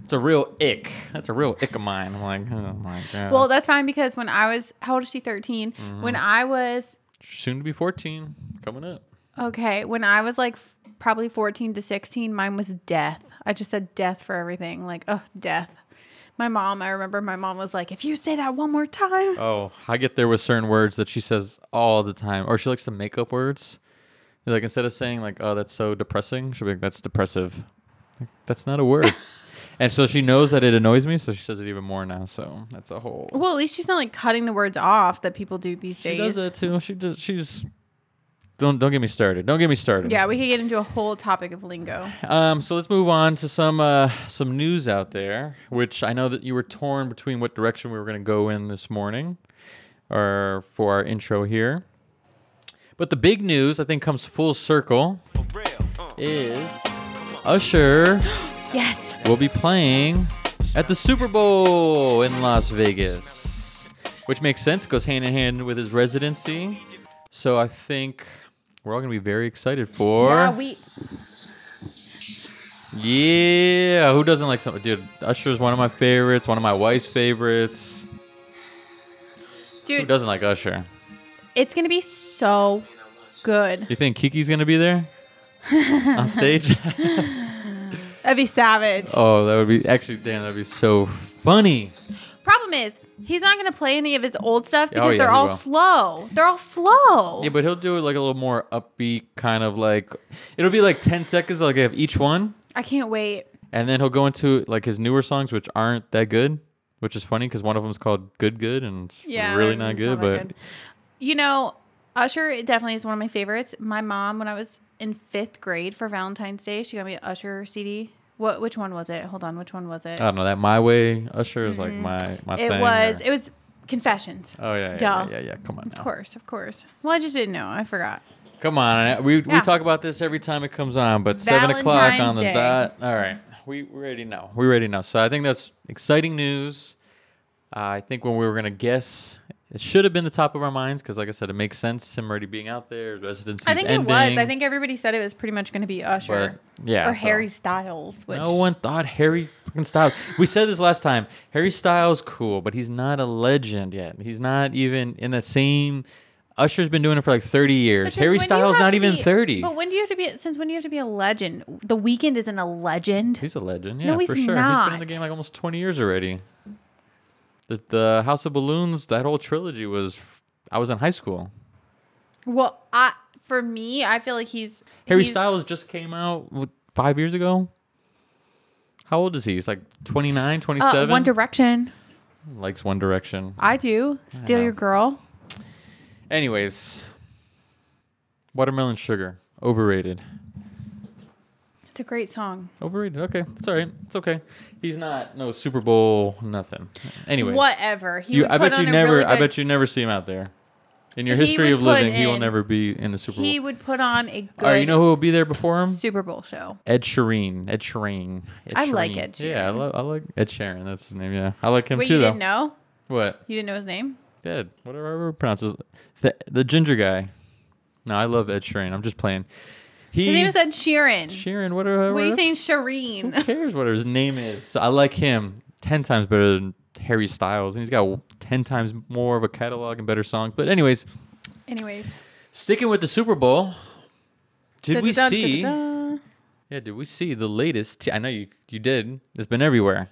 It's a real ick. That's a real ick of mine. I'm like, oh my god. Well, that's fine because when I was, how old is she? 13. Mm-hmm. When I was, soon to be 14. Coming up. okay, when I was like probably 14 to 16, mine was death. I just said death for everything. Like, oh, death. My mom, I remember my mom was like, if you say that one more time, Oh, I get there with certain words that she says all the time, or she likes to make up words. Like instead of saying like, "Oh, that's so depressing," she'll be like, "That's depressive." Like, that's not a word. and so she knows that it annoys me, so she says it even more now. So that's a whole. Well, at least she's not like cutting the words off that people do these She days. She does that too. She does. She's don't don't get me started. Don't get me started. Yeah, we could get into a whole topic of lingo. Um, so let's move on to some uh, some news out there, which I know that you were torn between what direction we were going to go in this morning, or for our intro here. But the big news, I think, comes full circle. Is Usher Yes. will be playing at the Super Bowl in Las Vegas, which makes sense. Goes hand in hand with his residency. So I think we're all going to be very excited for. Yeah, we. Yeah, who doesn't like something? Dude, Usher's one of my favorites, one of my wife's favorites. Dude, who doesn't like Usher? it's gonna be so good. You think Kiki's gonna be there on stage? That'd be savage. oh, that would be actually damn, that'd be so funny. Problem is, he's not gonna play any of his old stuff Oh, because yeah, they're all will. slow. They're all slow. Yeah, but he'll do it like a little more upbeat, kind of like it'll be like ten seconds, like of each one, I can't wait. and then he'll go into like his newer songs, which aren't that good, which is funny because one of them's called "Good Good" and it's Yeah, really not it's good, not but good. You know, Usher definitely is one of my favorites. My mom, when I was in fifth grade for Valentine's Day, she got me an Usher CD. What? Which one was it? Hold on, which one was it? I don't know that "My Way" Usher is like my my Mm-hmm. it thing. was. or- It was Confessions. Oh yeah, yeah, Duh. yeah, yeah, yeah. Come on Of course, of course. Well, I just didn't know. I forgot. Come on. We, we talk about this every time it comes on, but seven o'clock on the Day. dot. All right. We, we already know. We already know. So I think that's exciting news. Uh, I think when we were going to guess, it should have been the top of our minds because, like I said, it makes sense. Him already being out there, his residency I think ending. it was. I think everybody said it was pretty much going to be Usher But, yeah. or so- Harry Styles. Which No one thought Harry fucking Styles. We said this last time. Harry Styles, cool, but he's not a legend yet. He's not even in the same. Usher's been doing it for like 30 years. Harry when do you Styles not even be- 30. But when do you have to be? Since when do you have to be a legend? The Weeknd isn't a legend. He's a legend, yeah, No, he's for sure. He's been in the game like almost 20 years already. The, the House of Balloons, that whole trilogy was. I was in high school. Well, I for me, I feel like he's Harry he's- Styles just came out what, five years ago. How old is he? He's like 29, Uh, 27. One Direction. Likes One Direction. I do. Steal. Your Girl. Anyways, Watermelon Sugar. Overrated. It's a great song. Overrated. Okay. It's all right. It's okay. He's not no Super Bowl nothing. Anyway. Whatever. He You, I bet you a never. really I bet you never see him out there. In your history of living, he will never be in the Super Bowl. He would put on a good right, you know who will be there before him? Super Bowl show. Ed Sheeran. Ed Sheeran. Ed I like Sheeran. Ed Yeah, I, lo- I like Ed Sheeran. That's his name. Yeah, I like him Wait, too. you though. didn't know? What? You didn't know his name? Ed. Whatever pronounces. The the ginger guy. No, I love Ed Sheeran. I'm just playing. He. His name is Ed Sheeran. Sheeran. Whatever. What are you saying, Who Shireen? cares what his name is? So I like him ten times better than Harry Styles, and he's got ten times more of a catalog and better songs. But anyways, Anyways. sticking with the Super Bowl, did we see? Yeah, did we see the latest? T- I know you you did. It's been everywhere.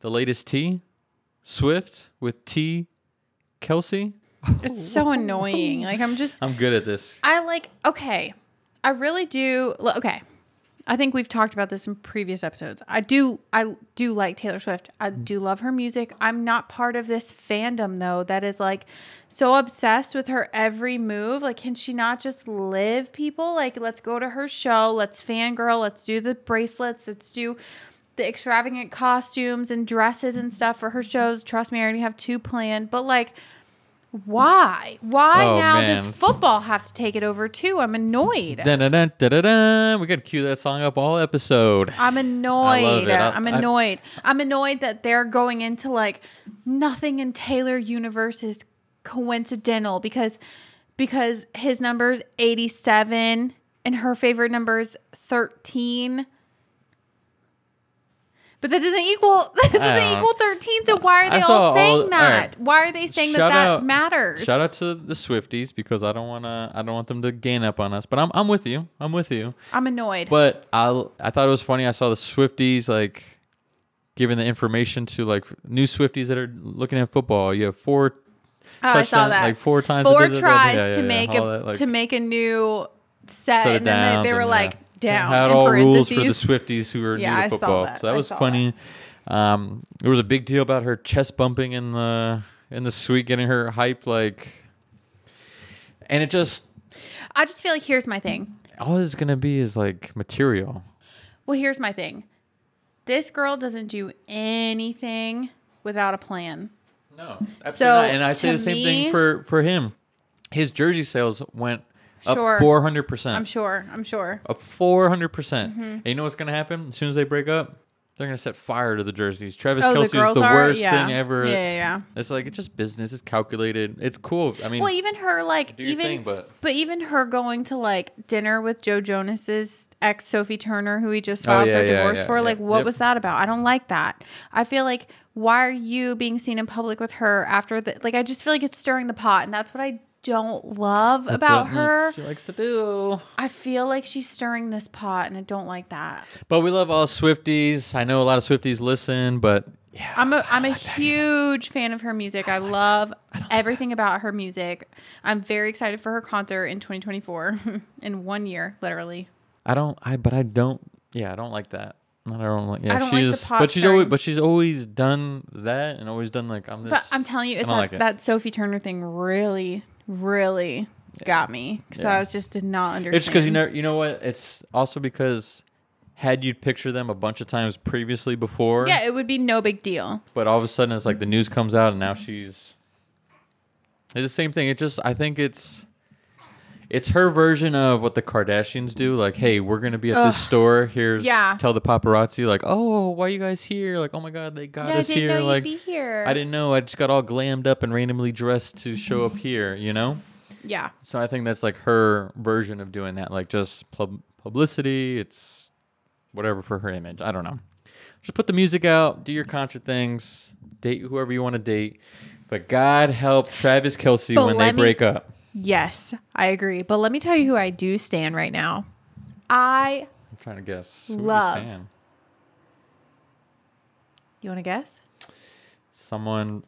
The latest T, Swift with T, Kelce. It's so annoying. Like I'm just I'm good at this. I like okay. I really do okay. I think we've talked about this in previous episodes. I do I do like Taylor Swift. I mm. do love her music. I'm not part of this fandom though that is like so obsessed with her every move. Like can she not just live people? Like let's go to her show, let's fangirl, let's do the bracelets, let's do the extravagant costumes and dresses and stuff for her shows. Trust me, I already have two planned. But like why? Why Oh, now man. does football have to take it over too? I'm annoyed. Dun, dun, dun, dun, dun, dun. We got to cue that song up all episode. I'm annoyed. I- I'm annoyed. I'm annoyed that they're going into like nothing in Taylor universe is coincidental because because his number's 87 and her favorite number's 13. But that doesn't equal that doesn't equal 13. So why are they all all- saying all that? right. Why are they saying Shout that that out- matters? Shout out to the Swifties because I don't want to. I don't want them to gain up on us. But I'm I'm with you. I'm with you. I'm annoyed. But I I thought it was funny. I saw the Swifties like giving the information to like new Swifties that are looking at football. You have four Oh, I saw that. like four times Four tries yeah, to yeah, make a that, like- to make a new set, of and then they, they were like. Down Had all rules for the. Swifties who are Yeah, new to football. that. So that I was funny. Um, there was a big deal about her chest bumping in the in the suite, getting her hype like, and it just I just feel like here's my thing. All it's gonna be is like material. Well, here's my thing. This girl doesn't do anything without a plan. No, So, absolutely not. And I say the same me- thing for for him. His jersey sales went up Sure. four hundred percent. I'm sure. I'm sure. Up four hundred percent. Mm-hmm. And you know what's gonna happen as soon as they break up? They're gonna set fire to the jerseys. Travis Oh, the Kelce is girls the are? worst Yeah. thing ever. Yeah, yeah, yeah. It's like it's just business. It's calculated. It's cool. I mean, Well, even her like do your even thing, but but even her going to like dinner with Joe Jonas's ex Sophie Turner, who he just Oh, filed yeah, for yeah, divorce yeah, for, yeah. like what Yep. was that about? I don't like that. I feel like why are you being seen in public with her after the like? I just feel like it's stirring the pot, and that's what I don't love that's about her. She likes to do. I feel like she's stirring this pot, and I don't like that. But we love all Swifties. I know a lot of Swifties listen, but yeah, I'm a I'm a huge fan of her music. I love everything about her music. I'm very excited for her concert in 2024 in one year, literally. I don't. I but I don't. Yeah, I don't like that. I don't like. Yeah, I don't like the she's. pop but she's always. But she's always done that, and always done like I'm this. But I'm telling you, it's that, like that Sophie Turner thing really, really got me because Yeah. I was just did not understand. It's because you know. You know what? It's also because had you picture them a bunch of times previously before. Yeah, it would be no big deal. But all of a sudden, it's like the news comes out, and now she's. It's the same thing. It just. I think it's. It's her version of what the Kardashians do. Like, hey, we're gonna be at this store. Here's Yeah. tell the paparazzi like, oh, oh why are you guys here? Like, oh my god, they got Yeah, us didn't here. know you'd like, be here. I didn't know. I just got all glammed up and randomly dressed to show up here. You know. Yeah, So I think that's like her version of doing that, like just pub- publicity. It's whatever for her image. I don't know. Just put the music out, do your concert things, date whoever you want to date. But God help Travis Kelce But when they me- break up. Yes, I agree. But let me tell you who I do stand right now. I I'm trying to guess. Who would you Love. stand? you want to guess? Someone.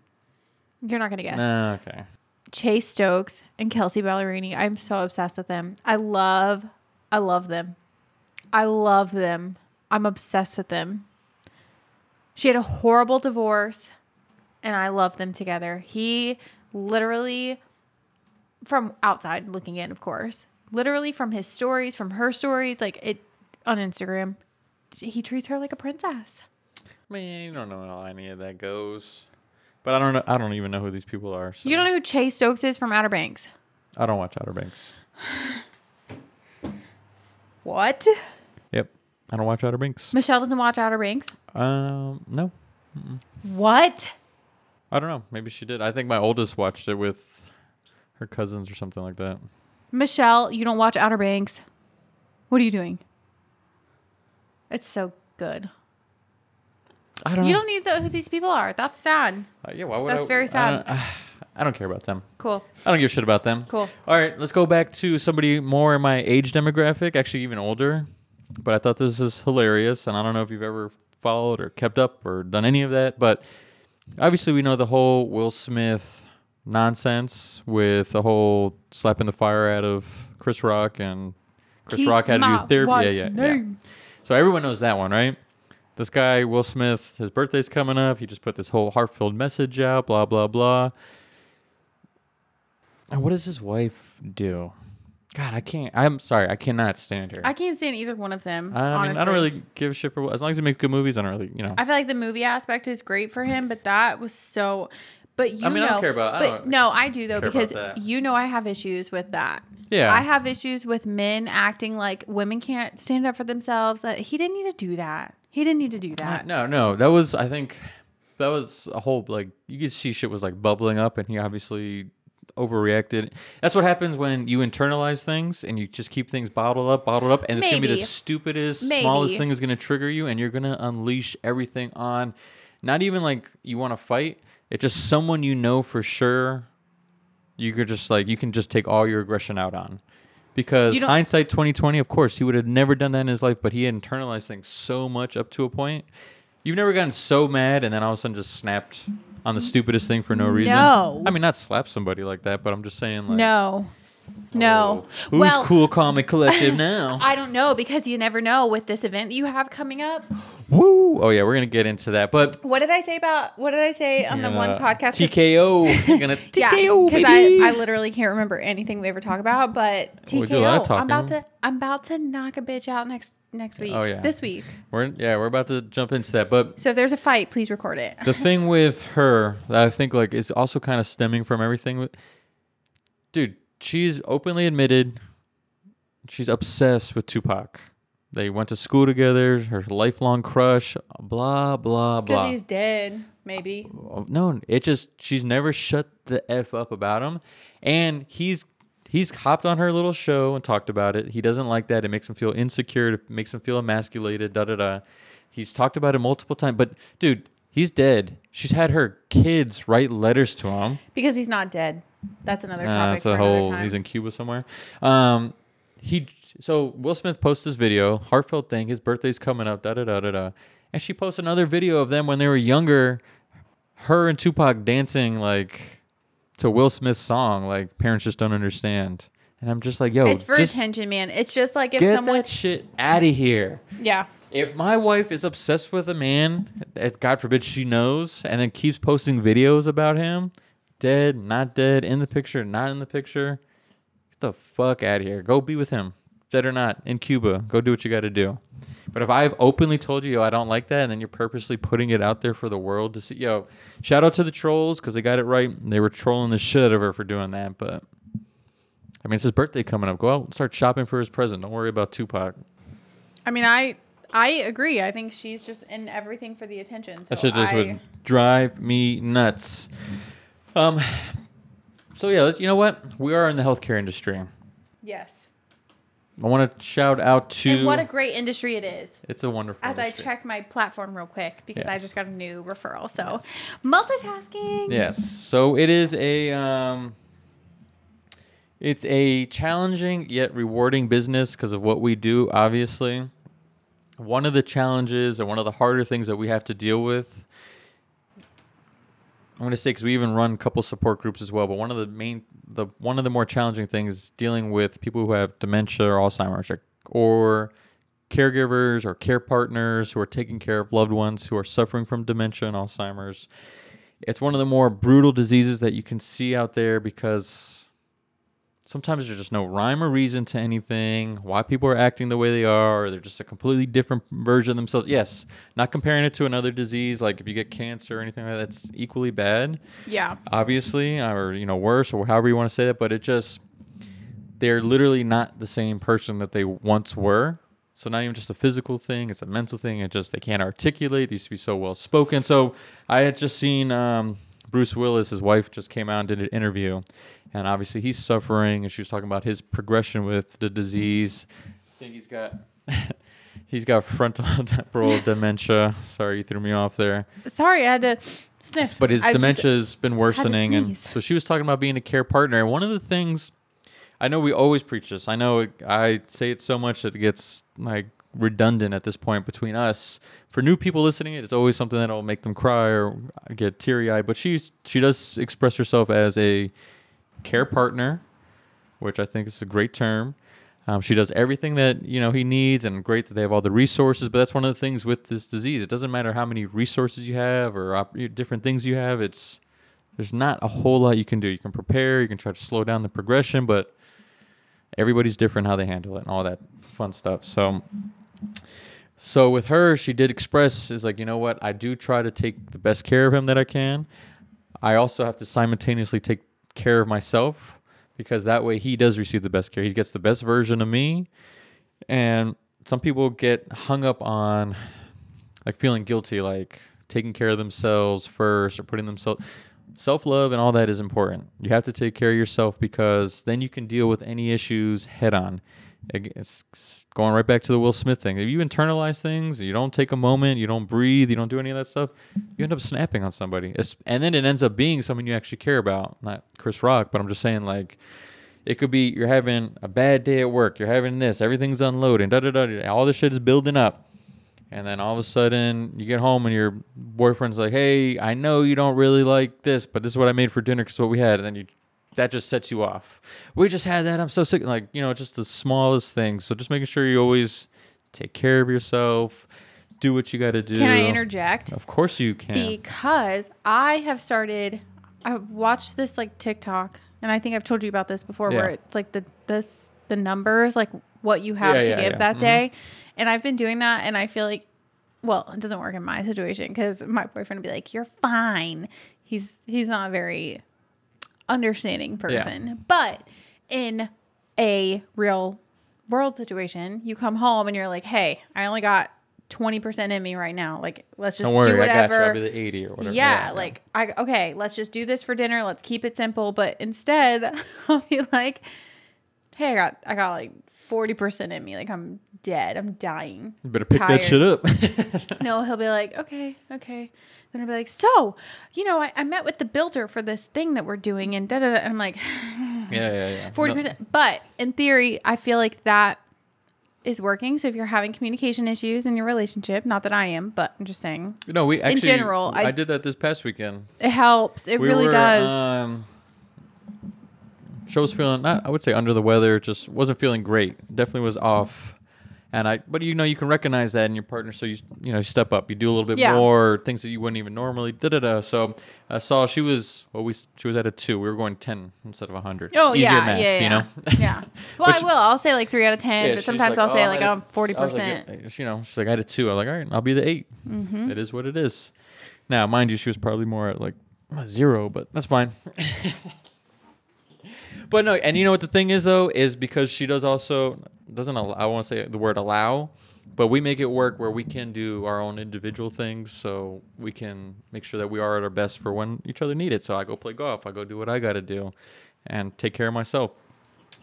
You're not gonna guess. Nah, okay. Chase Stokes and Kelsea Ballerini. I'm so obsessed with them. I love, I love them. I love them. I'm obsessed with them. She had a horrible divorce, and I love them together. He literally, from outside looking in, of course, literally from his stories, from her stories, like it on Instagram, he treats her like a princess. I mean, you don't know how any of that goes. But I don't know. I don't even know who these people are. So. You don't know who Chase Stokes is from Outer Banks? I don't watch Outer Banks. What? Yep. I don't watch Outer Banks. Michelle doesn't watch Outer Banks. Um, no. What? I don't know. Maybe she did. I think my oldest watched it with her cousins or something like that. Michelle, you don't watch Outer Banks. What are you doing? It's so good. I don't. You know. don't need to know who these people are. That's sad. Uh, yeah, why would That's I, very I sad. don't, I don't care about them. Cool. I don't give a shit about them. Cool. All right, let's go back to somebody more in my age demographic, actually even older. But I thought this is hilarious, and I don't know if you've ever followed or kept up or done any of that. But obviously, we know the whole Will Smith nonsense with the whole slapping the fire out of Chris Rock and Chris Keep Rock had to do therapy. Yeah, yeah, yeah. So everyone knows that one, right? This guy, Will Smith, his birthday's coming up. He just put this whole heartfelt message out, blah, blah, blah. And what does his wife do? God, I can't. I'm sorry. I cannot stand her. I can't stand either one of them. I mean, honestly. I don't really give a shit for as long as he makes good movies. I don't really, you know. I feel like the movie aspect is great for him, but that was so. But you I mean, know, I don't care about- I But no, I do though because you know I have issues with that. Yeah. I have issues with men acting like women can't stand up for themselves. That he didn't need to do that. He didn't need to do that. no, no, that was. I think that was a whole like you could see shit was like bubbling up, and he obviously overreacted. That's what happens when you internalize things and you just keep things bottled up, bottled up, and it's gonna be the stupidest, Maybe. smallest thing is gonna trigger you, and you're gonna unleash everything on. Not even like you want to fight. It's just someone you know for sure. You could just like you can just take all your aggression out on. Because hindsight 2020, of course, he would have never done that in his life, but he had internalized things so much up to a point. You've never gotten so mad and then all of a sudden just snapped on the stupidest thing for no reason. No. I mean, not slap somebody like that, but I'm just saying, like, No, oh, No. Who's well, Cool Comic Collective now? I don't know because you never know with this event that you have coming up. Woo! Oh yeah, we're gonna get into that. But What did I say about what did I say on the one podcast? TKO, You're gonna Yeah, TKO, because baby. I, I literally can't remember anything we ever talk about. But We do a lot of TKO, I'm about to I'm about to knock a bitch out next next week. Oh, yeah. this week. we're yeah, we're about to jump into that. But So if there's a fight, please record it. the thing with her that I think like is also kind of stemming from everything. With, dude, she's openly admitted she's obsessed with Tupac. They went to school together. Her lifelong crush. Blah blah blah. Because he's dead, maybe. Oh, no, it just she's never shut the f up about him, and he's he's hopped on her little show and talked about it. He doesn't like that. It makes him feel insecure. It makes him feel emasculated. Da da da. He's talked about it multiple times, but dude, he's dead. She's had her kids write letters to him. Because he's not dead. That's another Uh, topic that's for a whole. He's in Cuba somewhere. Um, he so Will Smith posts this video, heartfelt thing. His birthday's coming up. Da da da da da. And she posts another video of them when they were younger, her and Tupac dancing like to Will Smith's song. Like parents just don't understand. And I'm just like, yo, it's for attention, man. It's just like if Get someone, that shit out of here. yeah, If my wife is obsessed with a man, that God forbid she knows, and then keeps posting videos about him, dead, not dead, in the picture, not in the picture, get the fuck out of here. Go be with him, dead or not, in Cuba. Go do what you got to do. But if I've openly told you, yo, I don't like that, and then you're purposely putting it out there for the world to see, yo, shout out to the trolls because they got it right. They were trolling the shit out of her for doing that, but. I mean, it's his birthday coming up. Go out and start shopping for his present. Don't worry about Tupac. I mean, I I agree. I think she's just in everything for the attention. So That shit just I, would drive me nuts. Um. So yeah, you know what? We are in the healthcare industry. yes. I want to shout out to. And what a great industry it is. it's a wonderful. As I check my platform real quick because I just got a new referral. So multitasking. Yes. So it is a. Um, it's a challenging yet rewarding business because of what we do. Obviously, one of the challenges and one of the harder things that we have to deal with I'm going to say because we even run a couple support groups as well. But one of the main, the one of the more challenging things dealing with people who have dementia or Alzheimer's, or, or caregivers or care partners who are taking care of loved ones who are suffering from dementia and Alzheimer's. It's one of the more brutal diseases that you can see out there because sometimes there's just no rhyme or reason to anything, why people are acting the way they are, or they're just a completely different version of themselves. Yes, not comparing it to another disease, like if you get cancer or anything like that, that's equally bad, Yeah. obviously, or, you know, worse, or however you want to say that, but it just, they're literally not the same person that they once were. So not even just a physical thing; it's a mental thing. It just they can't articulate. They used to be so well spoken. So I had just seen um, Bruce Willis, his wife, just came out and did an interview, and obviously he's suffering. And she was talking about his progression with the disease. I think he's got he's got frontal temporal dementia. Sorry, you threw me off there. Sorry, I had to sniff. But his I dementia has been worsening, and so she was talking about being a care partner. And one of the things I know we always preach this. I know it, I say it so much that it gets like redundant at this point between us. For new people listening, it's always something that'll make them cry or get teary eyed. But she's she does express herself as a care partner, which I think is a great term. Um, she does everything that you know he needs, and great that they have all the resources. But that's one of the things with this disease. It doesn't matter how many resources you have or op- different things you have. It's there's not a whole lot you can do. You can prepare, you can try to slow down the progression, but everybody's different how they handle it and all that fun stuff. So, so with her, she did express is like, you know what? I do try to take the best care of him that I can. I also have to simultaneously take care of myself because that way he does receive the best care. He gets the best version of me. And some people get hung up on like feeling guilty, like taking care of themselves first or putting themselves self love and all that is important. You have to take care of yourself because then you can deal with any issues head on. It's going right back to the Will Smith thing. If you internalize things, you don't take a moment, you don't breathe, you don't do any of that stuff, you end up snapping on somebody. It's, and then it ends up being someone you actually care about. Not Chris Rock, but I'm just saying, like, it could be you're having a bad day at work, you're having this, everything's unloading, da da, da all this shit is building up. And then all of a sudden you get home and your boyfriend's like, "Hey, I know you don't really like this, but this is what I made for dinner because what we had." And then you that just sets you off. We just had that. I'm so sick. Like you know, just the smallest things. So just making sure you always take care of yourself. Do what you got to do. Can I interject? Of course you can. Because I have started. I've watched this like TikTok, and I think I've told you about this before, where it's like the this the numbers, like what you have Yeah, to yeah, give yeah. that Mhm. day, and I've been doing that, and I feel like, well, it doesn't work in my situation because my boyfriend would be like, "You're fine." He's he's not very understanding person, but in a real world situation, you come home and you're like, "Hey, I only got." 20% in me right now. Like, let's just Don't worry, do I got whatever. you. I'll be the 80 or whatever. Yeah, like I okay, let's just do this for dinner. Let's keep it simple. But instead, I'll be like, "Hey, I got I got like forty percent in me. Like I'm dead. I'm dying." You better pick tired. that shit up. No, he'll be like, "Okay, okay." Then I'll be like, "So, you know, I, I met with the builder for this thing that we're doing, and da da." da." And I'm like, yeah, yeah, yeah. forty No- percent. But in theory, I feel like that is working. So if you're having communication issues in your relationship, not that I am, but I'm just saying, No, we actually. general, I, I- did that this past weekend. it helps. It we really were, does. Um, Show was feeling not. I would say under the weather. Just wasn't feeling great. Definitely was off. And I, but you know, you can recognize that in your partner. So you, you know, you step up. You do a little bit Yeah. more things that you wouldn't even normally. Da da da. So I saw she was. Well, we she was at a two. We were going ten instead of a hundred. Oh Easier yeah, math, yeah, yeah, you know. yeah. Well, But I she- will. I'll say like three out of ten, Yeah, but she's sometimes like, I'll say "Oh, like I I'm a-" forty I was like, percent. uh, You know, she's like, I had a two. I'm like, all right, I'll be the 8 Mm-hmm. It is what it is. Now, mind you, she was probably more at like a zero, but that's fine. but no, and you know what the thing is though is because she does also doesn't allow. I want to say the word allow, but we make it work where we can do our own individual things, so we can make sure that we are at our best for when each other need it. So I go play golf, I go do what I got to do, and take care of myself.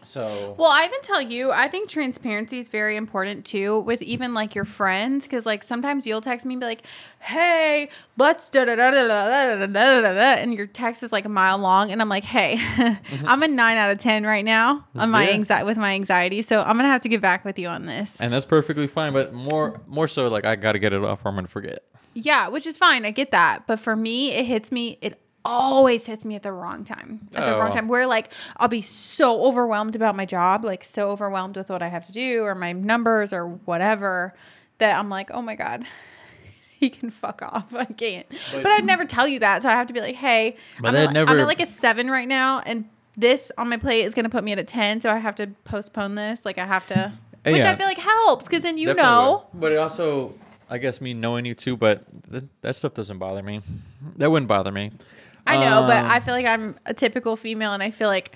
So Well, I even tell you, I think transparency is very important too with even like your friends. Cause like sometimes you'll text me and be like, hey, let's da da da da da da da da da. And your text is like a mile long. And I'm like, hey, I'm a nine out of 10 right now on my Yeah. anxiety with my anxiety. So I'm going to have to get back with you on this. and that's perfectly fine. But more more so, like I got to get it off, or I'm gonna forget. Yeah, which is fine. I get that. But for me, it hits me. It always hits me at the wrong time. At the Oh. wrong time. Where like I'll be so overwhelmed about my job, like so overwhelmed with what I have to do or my numbers or whatever, that I'm like, oh my God. He can fuck off. I can't. But, I'd never tell you that. So I have to be like, hey, I'm, that at, never- I'm at like a seven right now. And this on my plate is going to put me at a 10. So I have to postpone this. Like I have to, which Yeah. I feel like helps because then you Definitely know. would. But it also, I guess, me knowing you too. But th- that stuff doesn't bother me. That wouldn't bother me. I know, but Um, I feel like I'm a typical female, and I feel like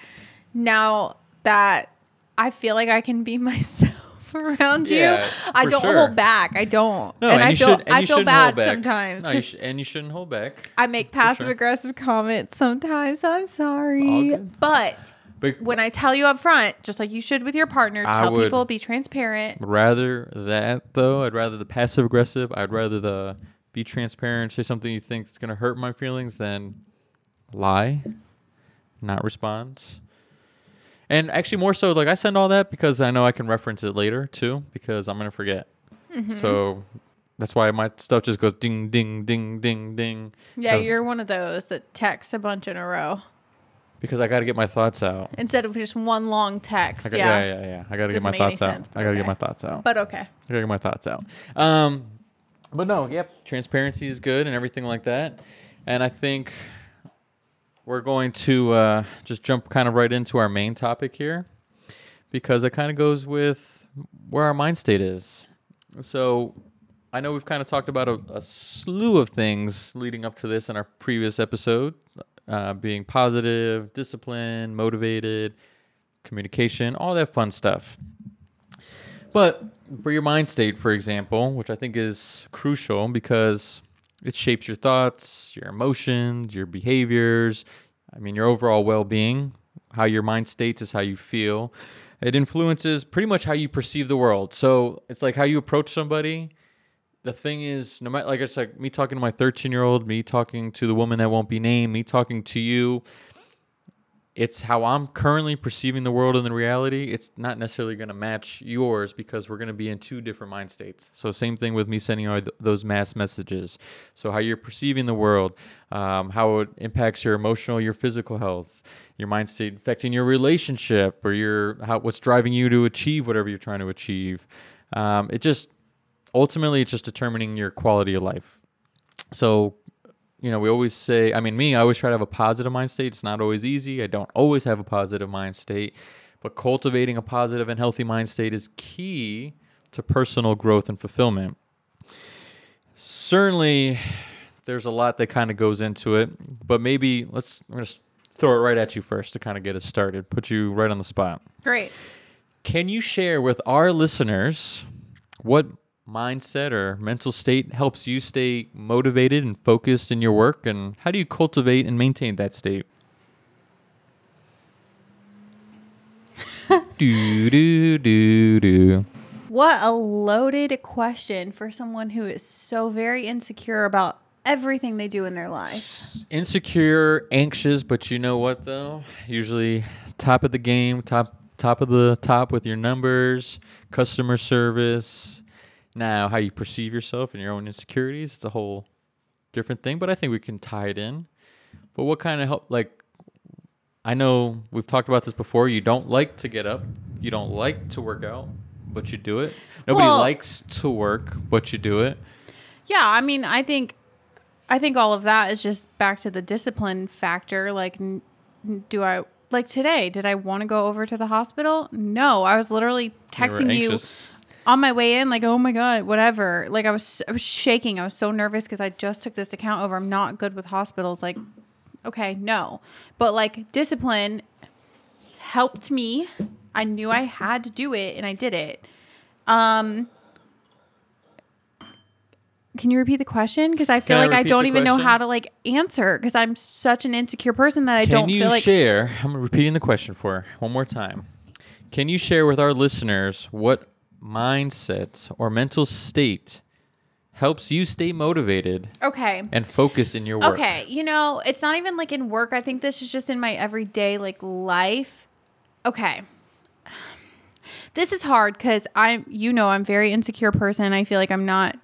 now that I feel like I can be myself around Yeah, you, I don't sure. hold back. I don't, No, and, and, I feel should. And I feel bad sometimes No, you sh- and you shouldn't hold back. I make passive aggressive comments sometimes. I'm sorry, but But when I tell you up front, just like you should with your partner, I tell people, be transparent. rather that though, I'd rather the passive aggressive. I'd rather the be transparent, say something you think is gonna hurt my feelings than lie, not respond. And actually, more so, like I send all that because I know I can reference it later too, because I'm gonna forget. Mm-hmm. So that's why my stuff just goes ding, ding, ding, ding, ding. Yeah, you're one of those that texts a bunch in a row because I got to get my thoughts out. instead of just one long text. Got, yeah. yeah, yeah, yeah. I got to get my thoughts out. sense, I got to get my thoughts out. but okay. I gotta get my thoughts out. Um, but no, yep, transparency is good and everything like that. And I think we're going to uh, just jump kind of right into our main topic here because it kind of goes with where our mind state is. So I know we've kind of talked about a, a slew of things leading up to this in our previous episode, uh, being positive, disciplined, motivated, communication, all that fun stuff. But for your mind state, for example, which I think is crucial because it shapes your thoughts, your emotions, your behaviors, I mean, your overall well being, how your mind states is how you feel. It influences pretty much how you perceive the world. So it's like how you approach somebody. The thing is, no matter, like it's like me talking to my 13 year old, me talking to the woman that won't be named, me talking to you it's how I'm currently perceiving the world and the reality. It's not necessarily going to match yours because we're going to be in two different mind states. So same thing with me sending out th- those mass messages. So how you're perceiving the world, um, how it impacts your emotional, your physical health, your mind state affecting your relationship, or your how what's driving you to achieve whatever you're trying to achieve. Um, it just ultimately it's just determining your quality of life. So you know, we always say, I mean, me, I always try to have a positive mind state. It's not always easy. I don't always have a positive mind state, but cultivating a positive and healthy mind state is key to personal growth and fulfillment. Certainly, there's a lot that kind of goes into it, but maybe let's, I'm going to throw it right at you first to kind of get us started, put you right on the spot. Great. Can you share with our listeners what mindset or mental state helps you stay motivated and focused in your work? And how do you cultivate and maintain that state? Do do do do. What a loaded question for someone who is so very insecure about everything they do in their life. insecure anxious but you know what though? Usually top of the game top top of the top with your numbers customer service now how you perceive yourself and your own insecurities it's a whole different thing but i think we can tie it in but what kind of help like i know we've talked about this before you don't like to get up you don't like to work out but you do it nobody Well- likes to work but you do it Yeah, I mean, I think I think all of that is just back to the discipline factor. Like, n- do I like today? Did I want to go over to the hospital? No, I was literally texting you. On my way in, like, oh my god, whatever. Like, I was I was shaking. I was so nervous because I just took this account over. I'm not good with hospitals. Like, okay, no, but like discipline helped me. I knew I had to do it, and I did it. Um. Can you repeat the question? Because I feel Can I like I repeat don't the even know question? how to like answer because I'm such an insecure person that I Can don't you feel like share? I'm repeating the question for her one more time. Can you share with our listeners what mindset or mental state helps you stay motivated Okay. and focused in your work? Okay, you know, it's not even like in work. I think this is just in my everyday like life. Okay. This is hard cuz I'm you know, I'm a very insecure person. I feel like I'm not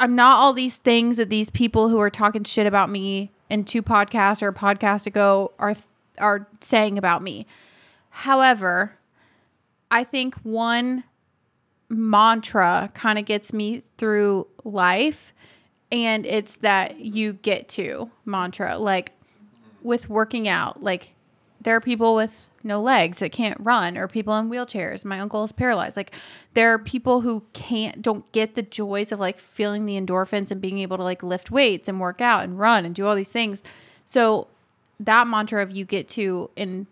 I'm not all these things that these people who are talking shit about me in two podcasts or a podcast ago are are saying about me. However, I think one mantra kind of gets me through life and it's that you get to mantra like with working out like there are people with no legs that can't run or people in wheelchairs. My uncle is paralyzed. Like there are people who can't don't get the joys of like feeling the endorphins and being able to like lift weights and work out and run and do all these things. So that mantra of you get to in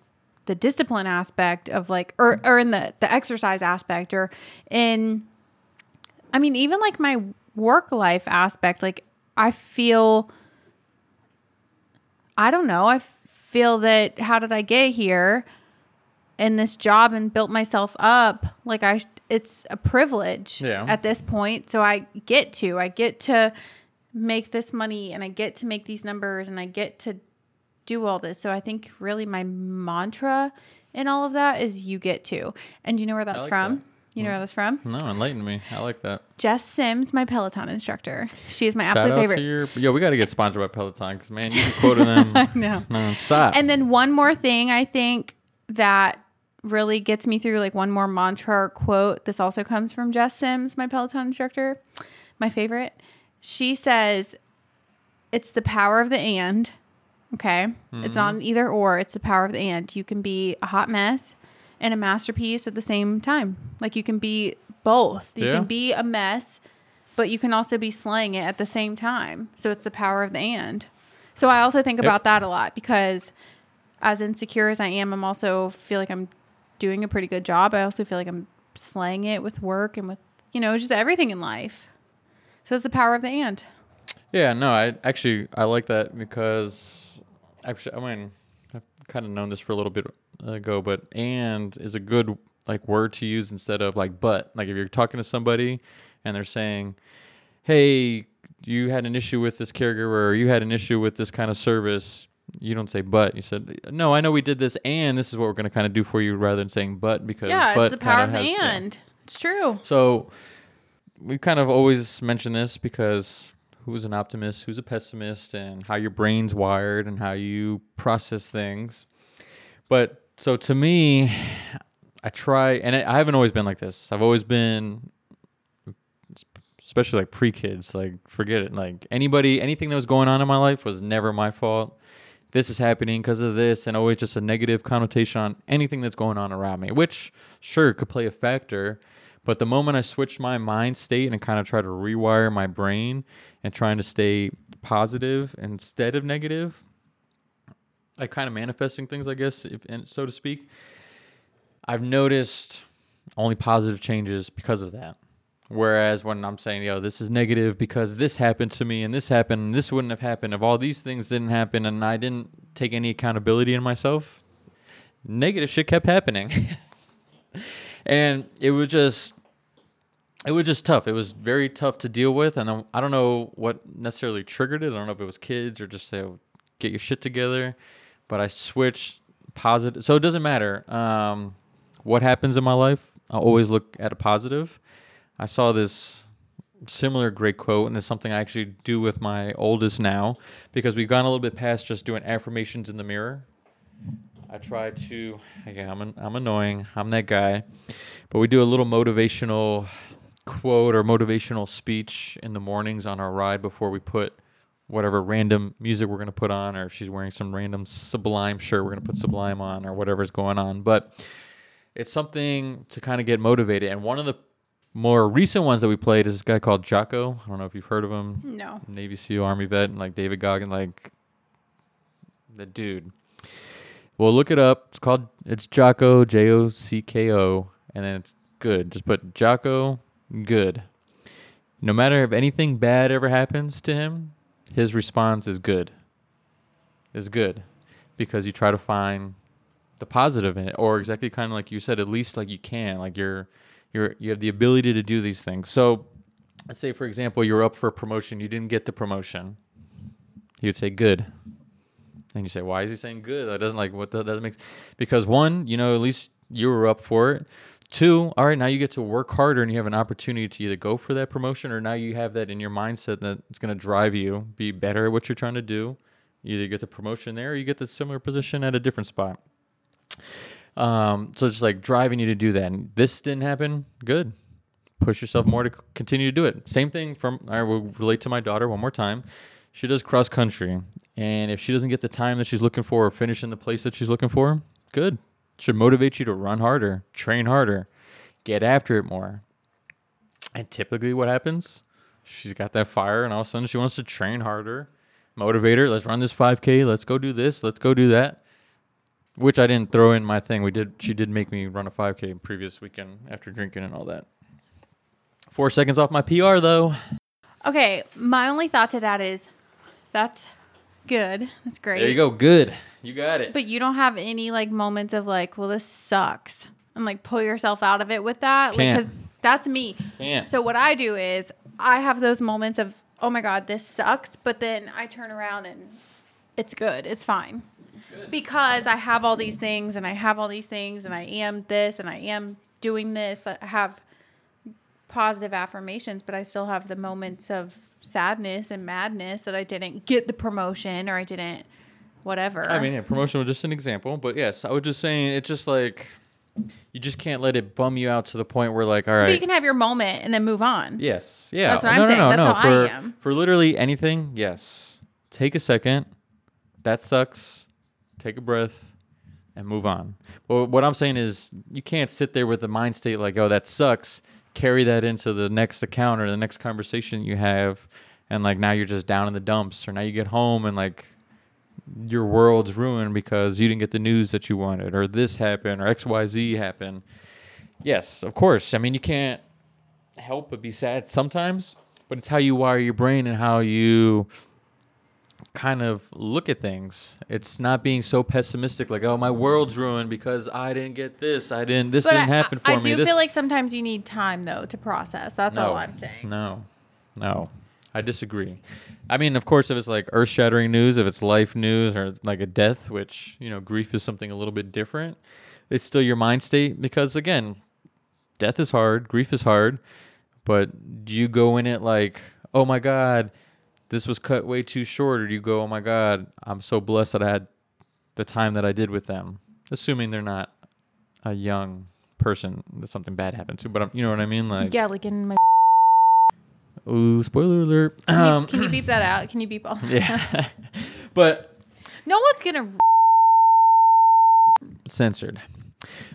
the discipline aspect of like or or in the the exercise aspect or in I mean even like my work life aspect like I feel I don't know I feel that how did I get here in this job and built myself up like I it's a privilege Yeah. at this point so I get to I get to make this money and I get to make these numbers and I get to do all this. So I think really my mantra in all of that is you get to. And do you know where that's like from? that. You know where hmm. that's from? No, enlighten me. I like that. Jess Sims, my Peloton instructor. She is my Shout absolute favorite. your. Yo, we got to get sponsored by Peloton because man, you be quoting them no. non-stop. And then one more thing I think that really gets me through like one more mantra or quote. This also comes from Jess Sims, my Peloton instructor, my favorite. She says, It's the power of the and. Okay. It's not an mm-hmm. either or, it's the power of the and. You can be a hot mess and a masterpiece at the same time. Like you can be both. You Yeah. can be a mess, but you can also be slaying it at the same time. So it's the power of the and. So I also think about that a lot because as insecure as I am, I'm also feel like I'm doing a pretty good job. I also feel like I'm slaying it with work and with you know just everything in life. So it's the power of the and. Yeah, no, I actually I like that because actually I mean I've kind of known this for a little bit ago, but and is a good like word to use instead of like but. Like if you're talking to somebody and they're saying, "Hey, you had an issue with this caregiver or you had an issue with this kind of service." you don't say but. You said no. I know we did this, and this is what we're going to kind of do for you, rather than saying but because Yeah, but it's the power kinda the has- yeah. and. It's true. So we kind of always mention this because who's an optimist, who's a pessimist, and how your brain's wired and how you process things. But so to me, I try, and I haven't always been like this. I've always been, especially like pre kids, like forget it. Like anybody, anything that was going on in my life was never my fault. This is happening because of this, and always just a negative connotation on anything that's going on around me, which sure could play a factor. But the moment I switched my mind state and kind of try to rewire my brain and trying to stay positive instead of negative, like kind of manifesting things, I guess, if, and so to speak. I've noticed only positive changes because of that. Whereas when I'm saying, yo, this is negative because this happened to me and this happened and this wouldn't have happened if all these things didn't happen and I didn't take any accountability in myself, negative shit kept happening. and it was just it was just tough. It was very tough to deal with, and I- don't know what necessarily triggered it. I don't know if it was kids or just say, "Get your shit together." But I switched positive, so it doesn't matter um, what happens in my life. I always look at a positive. I saw this similar great quote, and it's something I actually do with my oldest now because we've gone a little bit past just doing affirmations in the mirror. I try to. Again, I'm an, I'm annoying. I'm that guy, but we do a little motivational quote or motivational speech in the mornings on our ride before we put whatever random music we're going to put on, or if she's wearing some random Sublime shirt, we're going to put Sublime on, or whatever's going on. But it's something to kind of get motivated. And one of the more recent ones that we played is this guy called Jocko. I don't know if you've heard of him. No. Navy SEAL, Army vet, and like David Goggin, like the dude. Well, look it up. It's called it's Jocko, J O C K O, and then it's good. Just put Jocko, good. No matter if anything bad ever happens to him, his response is good. Is good, because you try to find the positive in it, or exactly kind of like you said, at least like you can, like you're, you're, you have the ability to do these things. So, let's say for example, you're up for a promotion, you didn't get the promotion. you'd say good. And you say, why is he saying good? That doesn't like what that doesn't make because one, you know, at least you were up for it. Two, all right, now you get to work harder and you have an opportunity to either go for that promotion or now you have that in your mindset that it's going to drive you be better at what you're trying to do. You either get the promotion there or you get the similar position at a different spot. Um, so it's just like driving you to do that. And this didn't happen. Good. Push yourself more to continue to do it. Same thing from I will relate to my daughter one more time. She does cross country, and if she doesn't get the time that she's looking for or finish in the place that she's looking for, good. Should motivate you to run harder, train harder, get after it more. And typically, what happens? She's got that fire, and all of a sudden, she wants to train harder, motivate her. Let's run this 5K. Let's go do this. Let's go do that. Which I didn't throw in my thing. We did. She did make me run a 5K previous weekend after drinking and all that. Four seconds off my PR though. Okay, my only thought to that is that's good. That's great. There you go. Good. You got it. But you don't have any like moments of like, well, this sucks, and like pull yourself out of it with that, Can't. because that's me. Can't. So what I do is I have those moments of, oh my god, this sucks, but then I turn around and it's good, it's fine, because I have all these things and I have all these things and I am this and I am doing this. I have positive affirmations, but I still have the moments of sadness and madness that I didn't get the promotion or I didn't whatever. I mean, yeah, promotion was just an example, but yes, I was just saying it's just like you just can't let it bum you out to the point where like, all But you can have your moment and then move on. yes, yeah, That's what no, I'm saying. no, no, That's no. how for I am. for literally anything, yes, take a second. That sucks. Take a breath and move on. Well, what I'm saying is you can't sit there with the mind state like, oh, that sucks. Carry that into the next account or the next conversation you have, and like now you're just down in the dumps, or now you get home and like your world's ruined because you didn't get the news that you wanted, or this happened, or X Y Z happened. Yes, of course. I mean, you can't help but be sad sometimes, but it's how you wire your brain and how you kind of look at things. It's not being so pessimistic, like, oh, my world's ruined because I didn't get this. I didn't. This But didn't I, happen for I, I me. do this feel like sometimes you need time though to process. That's no, all I'm saying. No, no. I disagree. I mean, of course, if it's like earth shattering news, if it's life news or like a death, which, you know, grief is something a little bit different, it's still your mind state because, again, death is hard, grief is hard, but do you go in it like, oh my God, this was cut way too short? Or you go, oh my God, I'm so blessed that I had the time that I did with them? Assuming they're not a young person that something bad happened to, but I'm, you know what I mean? Like, Yeah, like in my. ooh, spoiler alert. Can you, Um, can you beep that out? Can you beep all? yeah. but No one's gonna. censored.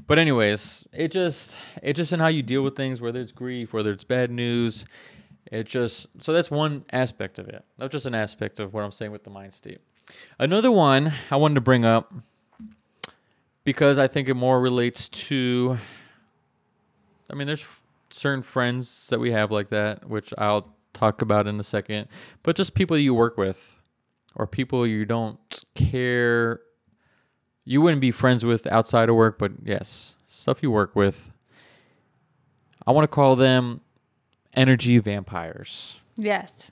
But anyways, it just it just in how you deal with things, whether it's grief, whether it's bad news. It just so that's one aspect of it. That's just an aspect of what I'm saying with the mind state. Another one I wanted to bring up because I think it more relates to. I mean, there's certain friends that we have like that, which I'll talk about in a second. But just people you work with, or people you don't care you wouldn't be friends with outside of work, but yes, stuff you work with. I want to call them energy vampires. Yes.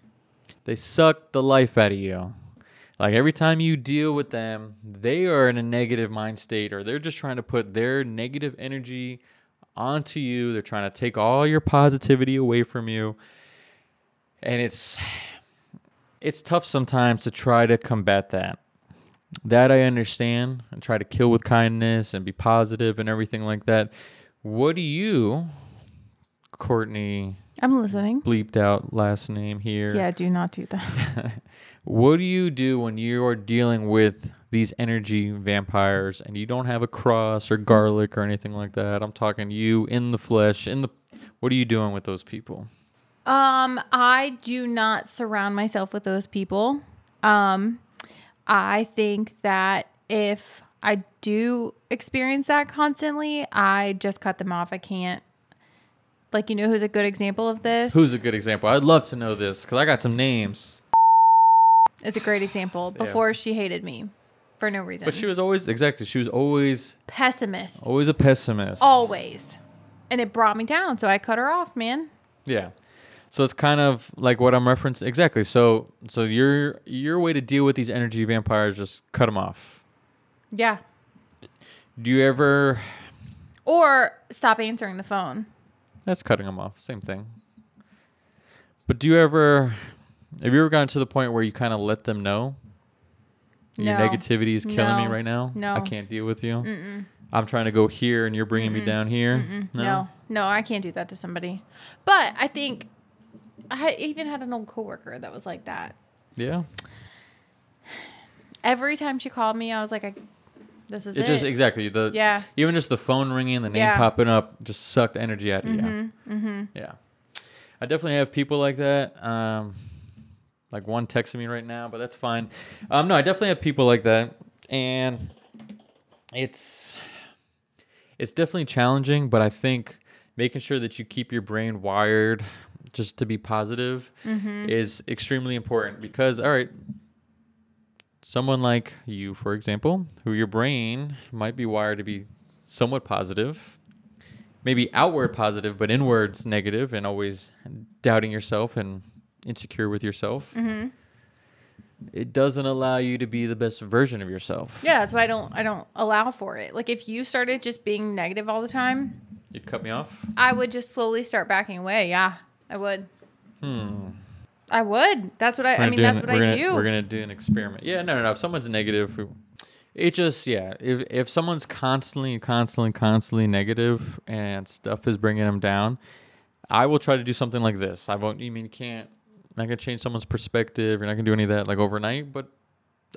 They suck the life out of you. Like every time you deal with them, they are in a negative mind state or they're just trying to put their negative energy onto you. They're trying to take all your positivity away from you. And it's it's tough sometimes to try to combat that. That I understand and try to kill with kindness and be positive and everything like that. What do you, Courtney, I'm listening. bleeped out last name here? Yeah, do not do that. What do you do when you are dealing with these energy vampires and you don't have a cross or garlic or anything like that? I'm talking you in the flesh, in the what are you doing with those people? Um, I do not surround myself with those people. Um, I think that if I do experience that constantly, I just cut them off. I can't. Like, you know, who's a good example of this? Who's a good example? I'd love to know this because I got some names. It's a great example. Before she hated me for no reason. But she was always exactly. She was always pessimist, always a pessimist. always, and it brought me down. So I cut her off, man. Yeah. So it's kind of like what I'm referencing. Exactly. So so your your way to deal with these energy vampires just cut them off. Yeah. Do you ever? Or stop answering the phone. That's cutting them off. Same thing. But do you ever? Have you ever gotten to the point where you kind of let them know your No. negativity is killing me right now? No. I can't deal with you. I'm trying to go here, and you're bringing me down here. No. no, I can't do that to somebody. But I think I even had an old coworker that was like that. Yeah. Every time she called me, I was like, I, "This is It it." just exactly the Yeah. Even just the phone ringing, the name Yeah. popping up, just sucked energy out of you. Mm-hmm. Yeah. I definitely have people like that. Um, like one texting me right now, but that's fine. Um, no, I definitely have people like that, and it's it's definitely challenging. But I think making sure that you keep your brain wired just to be positive is extremely important because all right someone like you for example who your brain might be wired to be somewhat positive maybe outward positive but inwards negative and always doubting yourself and insecure with yourself mm-hmm. it doesn't allow you to be the best version of yourself yeah, that's why I don't I don't allow for it. Like if you started just being negative all the time, you'd cut me off I would just slowly start backing away. Yeah, I would. Hmm. I would. That's what I. I mean, that's what I gonna, do. We're gonna do an experiment. Yeah, no, no, no. If someone's negative, it just yeah. If if someone's constantly, constantly, constantly negative and stuff is bringing them down, I will try to do something like this. I won't. You mean you can't? Not gonna change someone's perspective. You're not gonna do any of that like overnight, but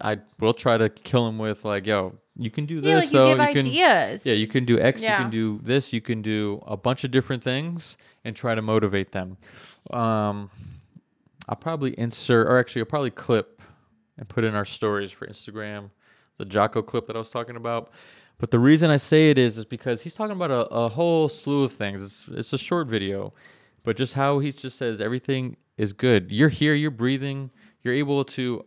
I will try to kill them with like, yo, you can do this. yeah, like you give can, ideas. yeah, you can do X, Yeah. you can do this, you can do a bunch of different things and try to motivate them. Um, I'll probably insert, or actually, I'll probably clip and put in our stories for Instagram the Jocko clip that I was talking about. But the reason I say it is, is because he's talking about a, a whole slew of things. It's, it's a short video, but just how he just says everything is good. You're here, you're breathing, you're able to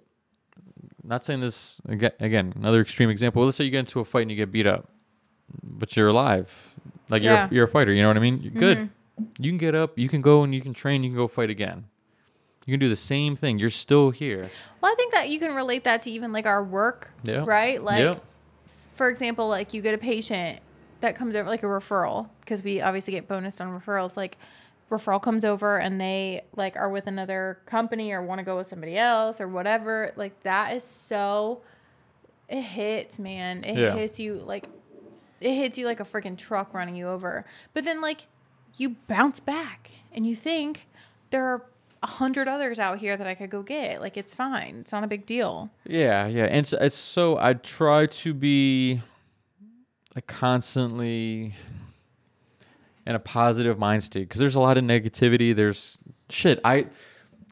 not saying this again, again another extreme example let's say you get into a fight and you get beat up but you're alive like Yeah. you're, you're a fighter you know what i mean you're good mm-hmm. you can get up you can go and you can train you can go fight again You can do the same thing. You're still here. Well, I think that you can relate that to even like our work, Yeah. right? Like, Yep. for example, like you get a patient that comes over, like a referral, because we obviously get bonused on referrals. Like, referral comes over and they like are with another company or want to go with somebody else or whatever. Like that is so. It hits, man. It Yeah. hits you like. It hits you like a freaking truck running you over. But then like, you bounce back and you think there are a hundred others out here that I could go get. Like it's fine. It's not a big deal. Yeah, yeah, and it's, it's so I try to be like constantly in a positive mind state because there's a lot of negativity. There's shit. I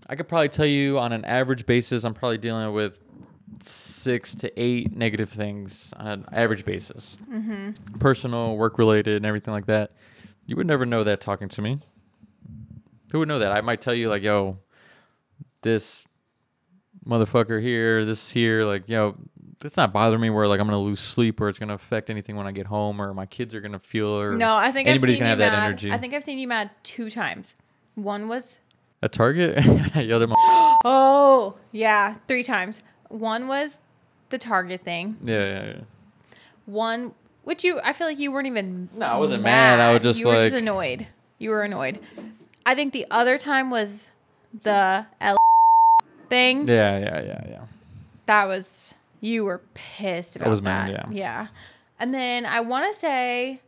I could probably tell you on an average basis, I'm probably dealing with six to eight negative things on an average basis, mm-hmm. personal, work related, and everything like that. You would never know that talking to me. Who would know that? I might tell you like, yo, this motherfucker here, this here, like, you know, it's not bothering me where like I'm gonna lose sleep or it's gonna affect anything when I get home or my kids are gonna feel or No, I think anybody's I've gonna have that energy. I think I've seen you mad two times. One was a target, the other, oh yeah, three times. One was the Target thing. yeah, yeah, yeah. One, which you, I feel like you weren't even. No, I wasn't mad. I was just you were just like- annoyed. You were annoyed. I think the other time was the L thing. Yeah, yeah, yeah, yeah. That was you were pissed about that. was mad, that. yeah. Yeah. And then I want to say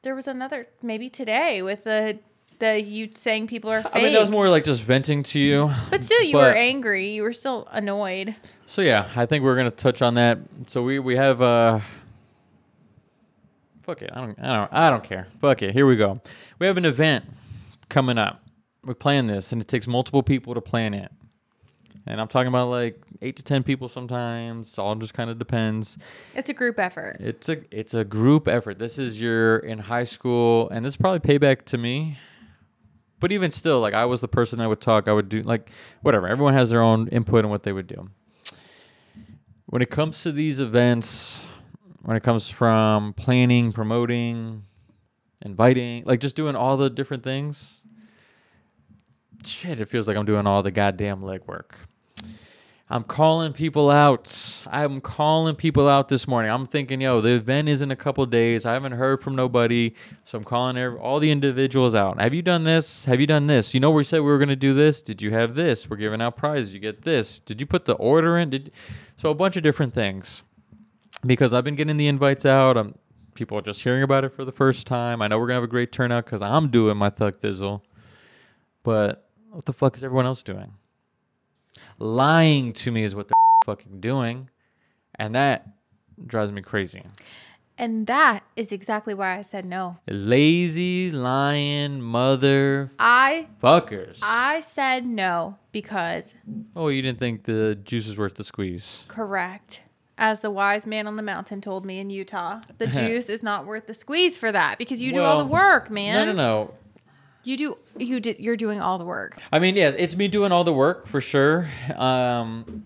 there was another maybe today with the the you saying people are fake. I mean, that was more like just venting to you. but still, you were angry. You were still annoyed. So yeah, I think we're gonna touch on that. So we we have uh fuck it. I don't I don't I don't care. Fuck it. Here we go. We have an event coming up. We plan this and it takes multiple people to plan it. And I'm talking about like eight to ten people sometimes. It all just kind of depends. It's a group effort. It's a it's a group effort. This is your in high school, and this is probably payback to me. But even still, like I was the person that would talk. I would do like whatever. Everyone has their own input on what they would do. When it comes to these events, when it comes from planning, promoting, inviting, like just doing all the different things, shit, it feels like I'm doing all the goddamn legwork. I'm calling people out. I'm calling people out this morning. I'm thinking, yo, the event is in a couple days. I haven't heard from nobody, so I'm calling all the individuals out. Have you done this? Have you done this? You know, we said we were going to do this. Did you have this? We're giving out prizes. You get this. Did you put the order in? Did so a bunch of different things. Because I've been getting the invites out. I'm people are just hearing about it for the first time. I know we're gonna have a great turnout because I'm doing my Thug thizzle. But what the fuck is everyone else doing? lying to me is what they're fucking doing and that drives me crazy And that is exactly why I said no. lazy lying mother I fuckers I said no because oh you didn't think the juice is worth the squeeze correct. As the wise man on the mountain told me in Utah, the juice is not worth the squeeze for that because you do all the Well, work, man. no no no You do you did you're doing all the work. i mean yes it's me doing all the work for sure um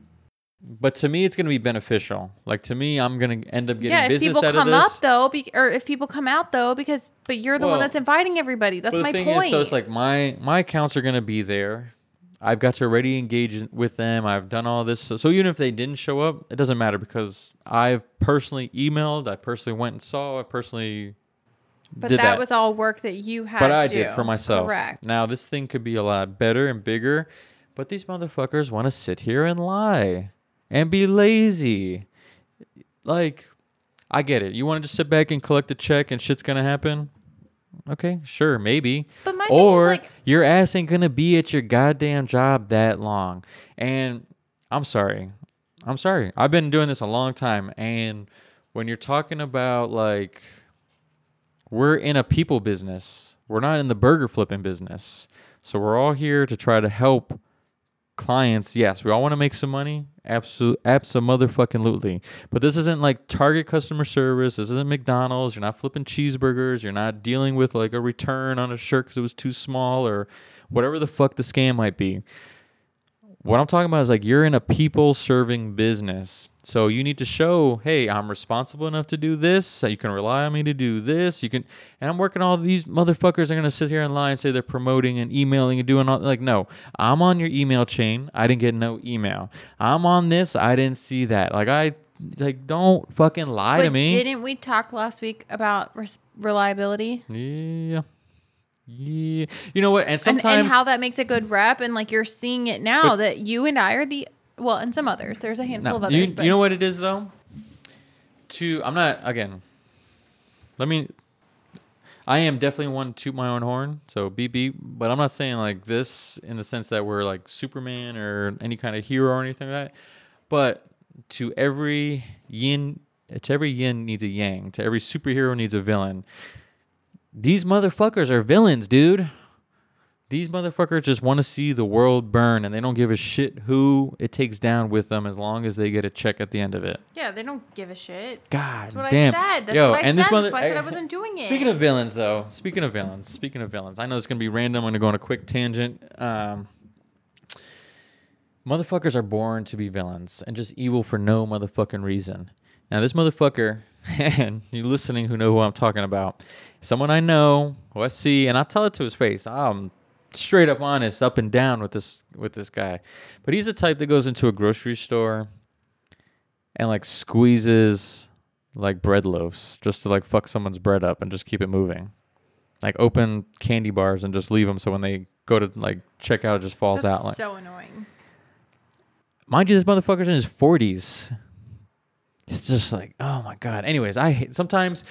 but to me it's going to be beneficial like to me i'm going to end up getting yeah, if business people out come of this up though, be, or if people come out though, because but you're the Well, one that's inviting everybody. That's my thing point. is, so it's like my my accounts are gonna be there. I've got to already engage with them. I've done all this, so, so even if they didn't show up, it doesn't matter because I've personally emailed. I personally went and saw. I personally but that, that. was all work that you had. but I do. did for myself. Correct. Now this thing could be a lot better and bigger, but these motherfuckers want to sit here and lie and be lazy. Like, I get it. You want to just sit back and collect a check and shit's gonna happen. Okay, sure, maybe. But my thing is, or like- your ass ain't gonna be at your goddamn job that long. And I'm sorry. I'm sorry. I've been doing this a long time. And when you're talking about like we're in a people business. We're not in the burger flipping business. So we're all here to try to help clients. Yes, we all want to make some money. Absolute, absolutely. But this isn't like Target customer service. This isn't McDonald's. You're not flipping cheeseburgers. You're not dealing with like a return on a shirt because it was too small or whatever the fuck the scam might be. What I'm talking about is like you're in a people serving business. So you need to show, hey, I'm responsible enough to do this. So you can rely on me to do this. You can, and I'm working all these motherfuckers are gonna sit here and lie and say they're promoting and emailing and doing all like no. I'm on your email chain. I didn't get no email. I'm on this. I didn't see that. Like I like don't fucking lie But to me. didn't we talk last week about res- reliability yeah. Yeah. You know what? And and, sometimes and how that makes a good rep? And like you're seeing it now that you and I are the well, and some others. There's a handful No, of others. you, but you know what it is though. To I'm not again. Let me. I am definitely one to toot my own horn, so beep beep. But I'm not saying like this in the sense that we're like Superman or any kind of hero or anything like that. But to every yin, to every yin needs a yang. To every superhero needs a villain. These motherfuckers are villains, dude. These motherfuckers just want to see the world burn and they don't give a shit who it takes down with them as long as they get a check at the end of it. Yeah, they don't give a shit. God That's what damn. I said. That's Yo, what I and said. this mother- That's why I said I wasn't doing it. Speaking of villains, though, speaking of villains, speaking of villains, I know it's gonna be random. I'm gonna go on a quick tangent. Um, motherfuckers are born to be villains and just evil for no motherfucking reason. Now, this motherfucker, and you listening who know who I'm talking about, someone I know, who I see, and I tell it to his face. I'm straight up honest, up and down with this with this guy. But he's the type that goes into a grocery store and like squeezes like bread loaves just to like fuck someone's bread up and just keep it moving. Like open candy bars and just leave them so when they go to like check out, it just falls That's out. Like, so annoying. mind you, this motherfucker's in his forties. It's just like, oh my god. Anyways, I hate, sometimes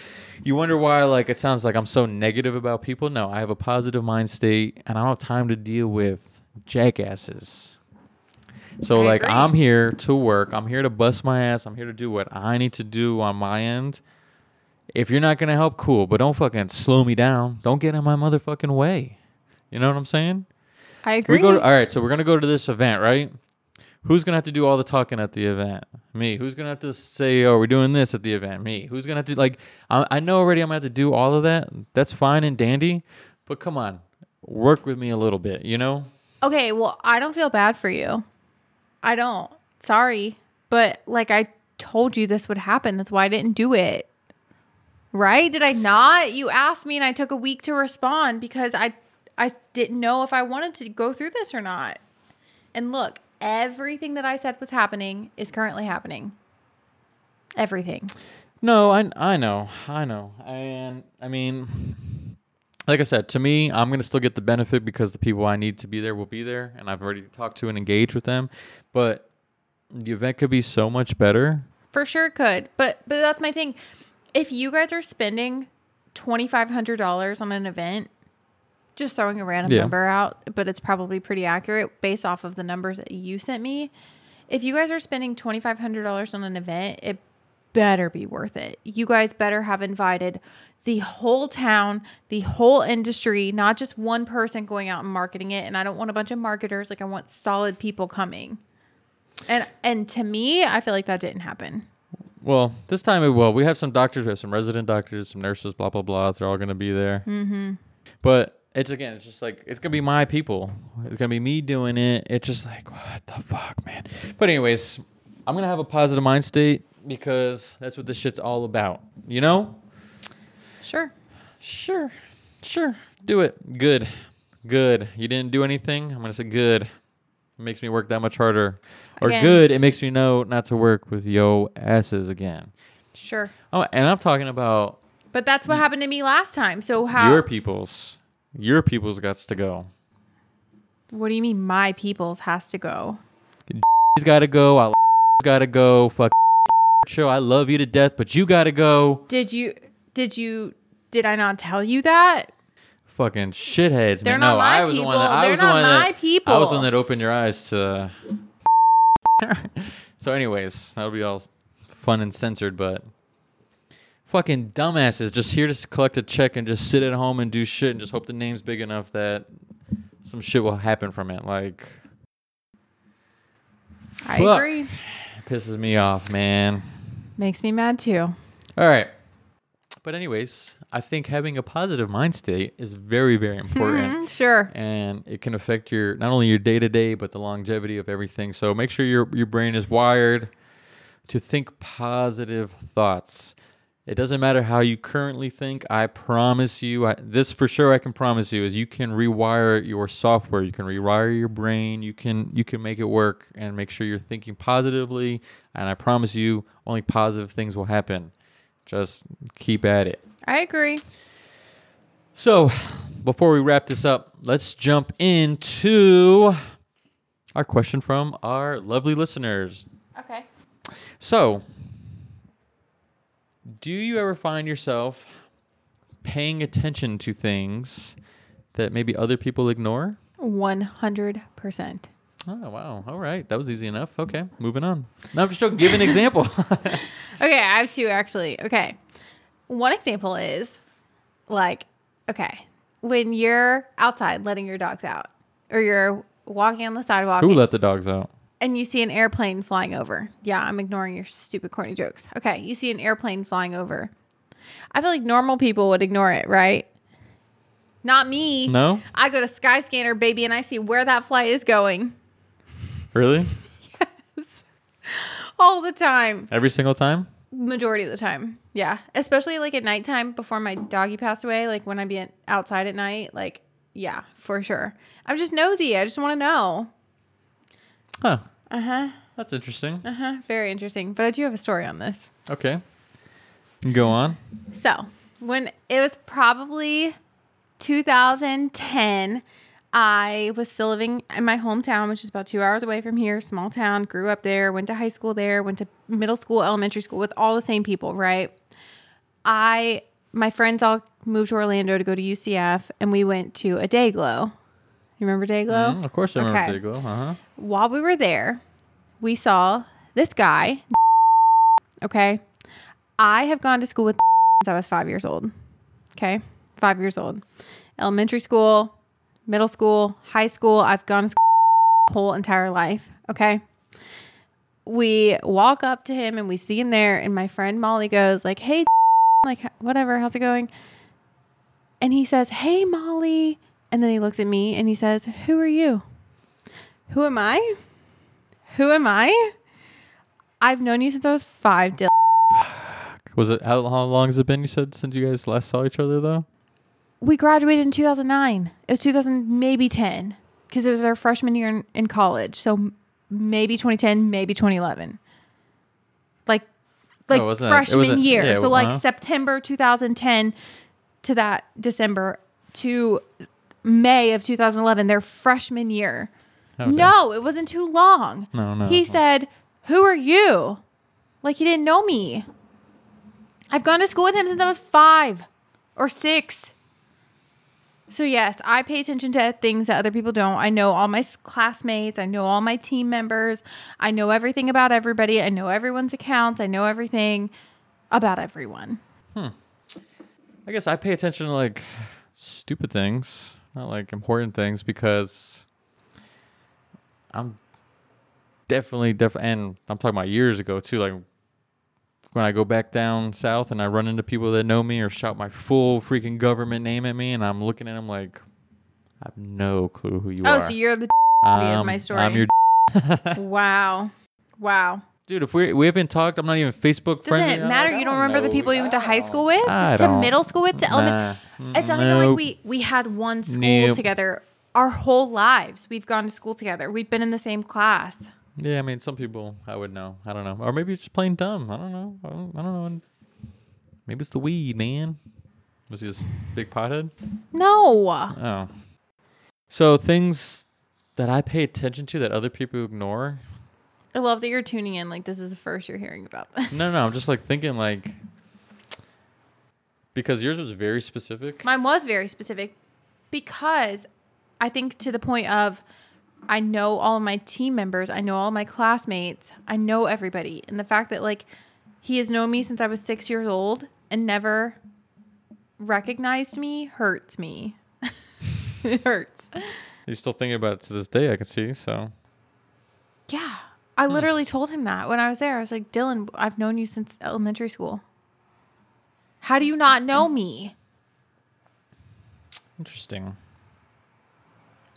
you wonder why like it sounds like I'm so negative about people. No, I have a positive mind state and I don't have time to deal with jackasses. So I like agree. I'm here to work. I'm here to bust my ass. I'm here to do what I need to do on my end. If you're not gonna help, cool, but don't fucking slow me down. Don't get in my motherfucking way. You know what I'm saying? I agree. We go to, all right, so we're gonna go to this event, right? Who's gonna have to do all the talking at the event? Me. Who's gonna have to say, "Oh, we're doing this at the event"? Me. Who's gonna have to like? I, I know already. I'm gonna have to do all of that. That's fine and dandy, but come on, work with me a little bit. You know? Okay, well, I don't feel bad for you. I don't. Sorry. But like I told you this would happen. That's why I didn't do it. Right? Did I not? You asked me and I took a week to respond because I I didn't know if I wanted to go through this or not. And look, everything that I said was happening is currently happening. Everything. No, I I know, I know, and I mean, like I said, to me, I'm gonna still get the benefit because the people I need to be there will be there, and I've already talked to and engaged with them. But the event could be so much better. For sure it could. But but that's my thing. If you guys are spending twenty five hundred dollars on an event, just throwing a random Yeah. number out, but it's probably pretty accurate based off of the numbers that you sent me. If you guys are spending twenty five hundred dollars on an event, it better be worth it. You guys better have invited the whole town, the whole industry, not just one person going out and marketing it. And I don't want a bunch of marketers. Like I want solid people coming. And and to me, I feel like that didn't happen. Well, this time it will. We have some doctors, we have some resident doctors, some nurses, blah blah blah. They're all gonna be there. Mm-hmm. But it's again, it's just like it's gonna be my people. It's gonna be me doing it. It's just like what the fuck, man. But anyways, I'm gonna have a positive mind state because that's what this shit's all about. You know? Sure. Sure, sure. Do it. Good, good. You didn't do anything. I'm gonna say good. It makes me work that much harder. Or Again. good. It makes me know not to work with yo asses again. Sure. Oh, and I'm talking about But that's what happened to me last time. So how your people's. Your people's guts to go. What do you mean my people's has to go? He's got to go. I got to go. Fuck show. I love you to death, but you got to go. Did you did you did I not tell you that? Fucking shitheads, They're man. not no, my I was the one that people. I They're was not the one my that I was the one that opened your eyes to. so, anyways, that'll be all fun and censored, but fucking dumbasses just here to collect a check and just sit at home and do shit and just hope the name's big enough that some shit will happen from it. Like, I Fuck. agree. it pisses me off, man. Makes me mad too. All right. But anyways, I think having a positive mind state is very, very important. Mm, sure. and it can affect your not only your day to day but the longevity of everything. So make sure your your brain is wired to think positive thoughts. It doesn't matter how you currently think. I promise you, I, this for sure I can promise you is you can rewire your software. You can rewire your brain. You can you can make it work and make sure you're thinking positively. And I promise you, only positive things will happen. Just keep at it. I agree. So, before we wrap this up, let's jump into our question from our lovely listeners. Okay. So, do you ever find yourself paying attention to things that maybe other people ignore? 100%. Oh, wow. All right. That was easy enough. Okay. Moving on. Now I'm just joking. Give an example. Okay, I have two actually. Okay. One example is like, okay, when you're outside letting your dogs out or you're walking on the sidewalk Who let the dogs out? And you see an airplane flying over. Yeah, I'm ignoring your stupid corny jokes. Okay, you see an airplane flying over. I feel like normal people would ignore it, right? Not me. No? I go to Skyscanner, baby, and I see where that flight is going Really? Yes. All the time. Every single time? Majority of the time. Yeah. Especially like at nighttime before my doggy passed away, like when I'd be outside at night, like, yeah, for sure. I'm just nosy. I just want to know. Huh. Uh huh. That's interesting. Uh huh. Very interesting. But I do have a story on this. Okay. Go on. So, when it was probably 2010, I was still living in my hometown, which is about two hours away from here, small town, grew up there, went to high school there, went to middle school, elementary school with all the same people, right? I, my friends all moved to Orlando to go to UCF, and we went to a Dayglow. You remember Dayglow? Mm, of course I remember Okay. Dayglow. Uh-huh. While we were there, we saw this guy. Okay. I have gone to school with since I was five years old. Okay. Five years old. Elementary school, middle school, high school. I've gone to school whole entire life. Okay. We walk up to him and we see him there, and my friend Molly goes, like, hey, like whatever, how's it going? And he says, Hey Molly. And then he looks at me and he says, Who are you? Who am I? Who am I? I've known you since I was five, Dylan. Was it how, how long has it been? You said since you guys last saw each other, though. We graduated in 2009. It was 2000, maybe 10, because it was our freshman year in, in college. So maybe 2010, maybe 2011. Like, like Oh, wasn't it- it freshman year. yeah, so like uh-huh. September 2010 to that December to May of 2011, their freshman year. Okay. No, it wasn't too long. No, no. He said, Who are you? Like he didn't know me. I've gone to school with him since I was five or six. So, yes, I pay attention to things that other people don't. I know all my classmates. I know all my team members. I know everything about everybody. I know everyone's accounts. I know everything about everyone. Hmm. I guess I pay attention to like stupid things, not like important things, because I'm definitely definitely, and I'm talking about years ago too. Like when I go back down south and I run into people that know me or shout my full freaking government name at me, and I'm looking at them like I have no clue who you Oh, are. Oh, so you're the um, of my story. I'm your wow. Wow. dude. If we we haven't talked, I'm not even Facebook friends. Doesn't it matter? You don't remember the people you went to high school with, to don't. middle school with, to elementary. It's not even Nope. like we we had one school Nope. together our whole lives. We've gone to school together. We've been in the same class. Yeah, I mean, some people I would know. I don't know, or maybe it's just plain dumb. I don't know. I don't, I don't know. Maybe it's the weed, man. Was he a s- big pothead? No. Oh. So things that I pay attention to that other people ignore. I love that you're tuning in. Like this is the first you're hearing about this. No, no, I'm just like thinking like because yours was very specific. Mine was very specific because I think to the point of I know all my team members, I know all my classmates, I know everybody. And the fact that like he has known me since I was 6 years old and never recognized me hurts me. it hurts. You're still thinking about it to this day. I can see. So Yeah. I hmm. literally told him that when I was there. I was like, "Dylan, I've known you since elementary school." How do you not know me? Interesting.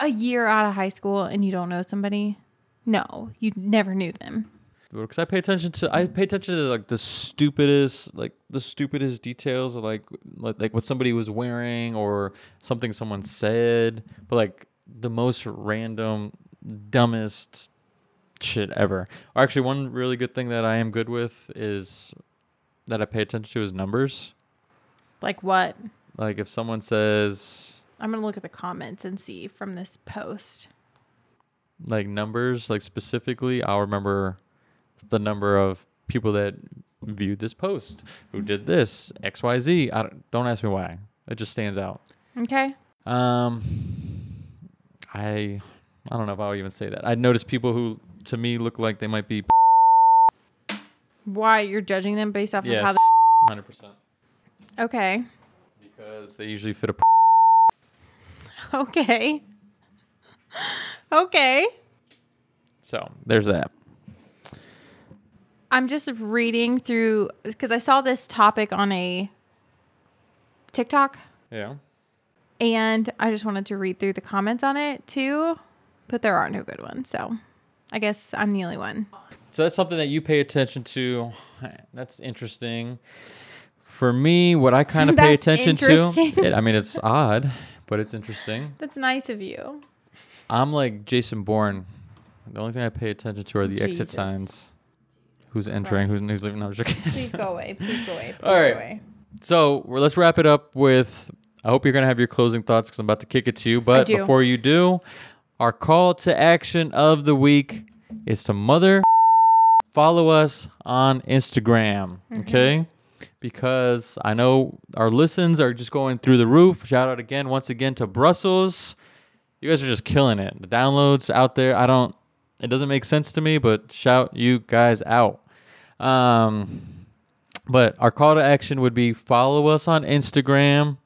A year out of high school and you don't know somebody? No, you never knew them. because I pay attention to I pay attention to like the stupidest like the stupidest details of like like, like what somebody was wearing or something someone said, but like the most random, dumbest shit ever. Or actually, one really good thing that I am good with is that I pay attention to is numbers. Like what? Like if someone says I'm going to look at the comments and see from this post. like numbers, like specifically, I'll remember the number of people that viewed this post, who did this, X, Y, Z. I don't, don't ask me why. It just stands out. Okay. Um, I, I don't know if I would even say that. I noticed people who, to me, look like they might be. Why you're judging them based off of how Yes, hundred percent. Okay. Because they usually fit a. Okay. okay. So there's that. I'm just reading through because I saw this topic on a TikTok Yeah. and I just wanted to read through the comments on it too, but there are no good ones. So I guess I'm the only one. So that's something that you pay attention to. That's interesting. For me, what I kind of pay attention to, interesting. it, I mean, it's odd, but it's interesting. That's nice of you. I'm like Jason Bourne. The only thing I pay attention to are the exit Jesus. signs. Who's entering? Who's, who's leaving? No, I'm just kidding. Please go away. Please go away. Please All right. go away. So well, let's wrap it up with. I hope you're gonna have your closing thoughts because I'm about to kick it to you. But before you do, our call to action of the week is to mother follow us on Instagram. Mm-hmm. Okay. Because I know our listens are just going through the roof. Shout out again, once again, to Brussels. You guys are just killing it. The downloads out there, I don't, it doesn't make sense to me, but shout you guys out. Um, but our call to action would be follow us on Instagram.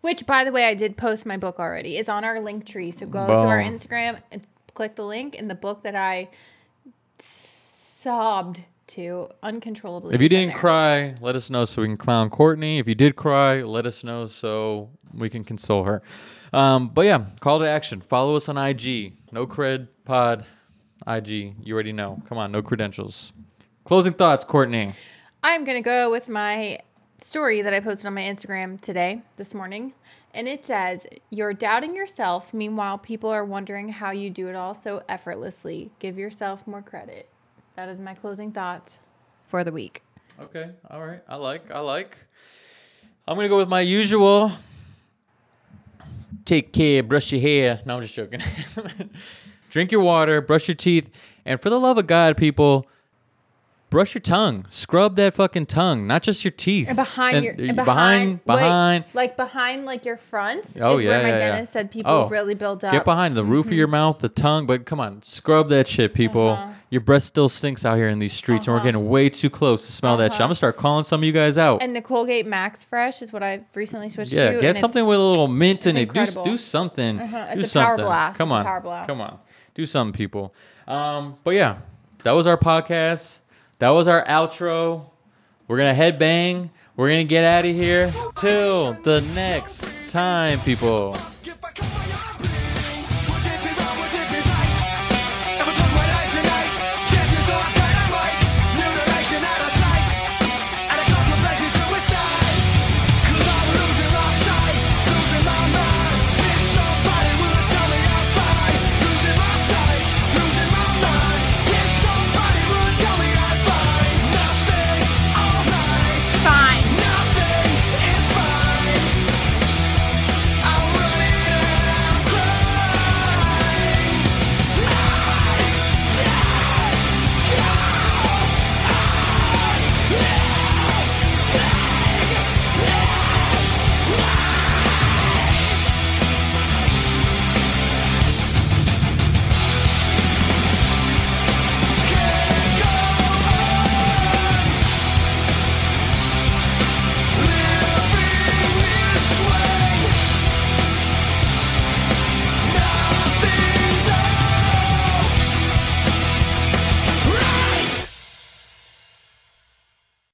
Which, by the way, I did post my book already. It's on our Linktree. So go to our Instagram and click the link in the book that I sobbed to uncontrollably. If you didn't cry, let us know so we can clown Courtney. If you did cry, let us know so we can console her. Um, but yeah, call to action. Follow us on IG. No cred pod. IG. You already know. Come on, no credentials. Closing thoughts, Courtney. I'm going to go with my story that I posted on my Instagram today, this morning. And it says, You're doubting yourself. Meanwhile, people are wondering how you do it all so effortlessly. Give yourself more credit. That is my closing thoughts for the week. Okay. All right. I like. I like. I'm gonna go with my usual. Take care. Brush your hair. No, I'm just joking. Drink your water. Brush your teeth. And for the love of God, people, brush your tongue. Scrub that fucking tongue, not just your teeth. And behind And- your and behind wait, behind. like behind like your front Oh, is yeah, where my yeah, yeah. dentist said people Oh, really build up. Get behind the roof of your mouth, the tongue, but come on, scrub that shit, people. Uh-huh. Your breath still stinks out here in these streets, and we're getting way too close to smell that shit. I'm gonna start calling some of you guys out. And the Colgate Max Fresh is what I've recently switched Yeah, to. Yeah, get something with a little mint in it. Do, do something. Uh-huh, Do it's a power blast. Come on. power blast. Come on. Do something, people. Um, but yeah, that was our podcast that was our outro. We're gonna headbang. We're gonna get out of here. Till the next time, people.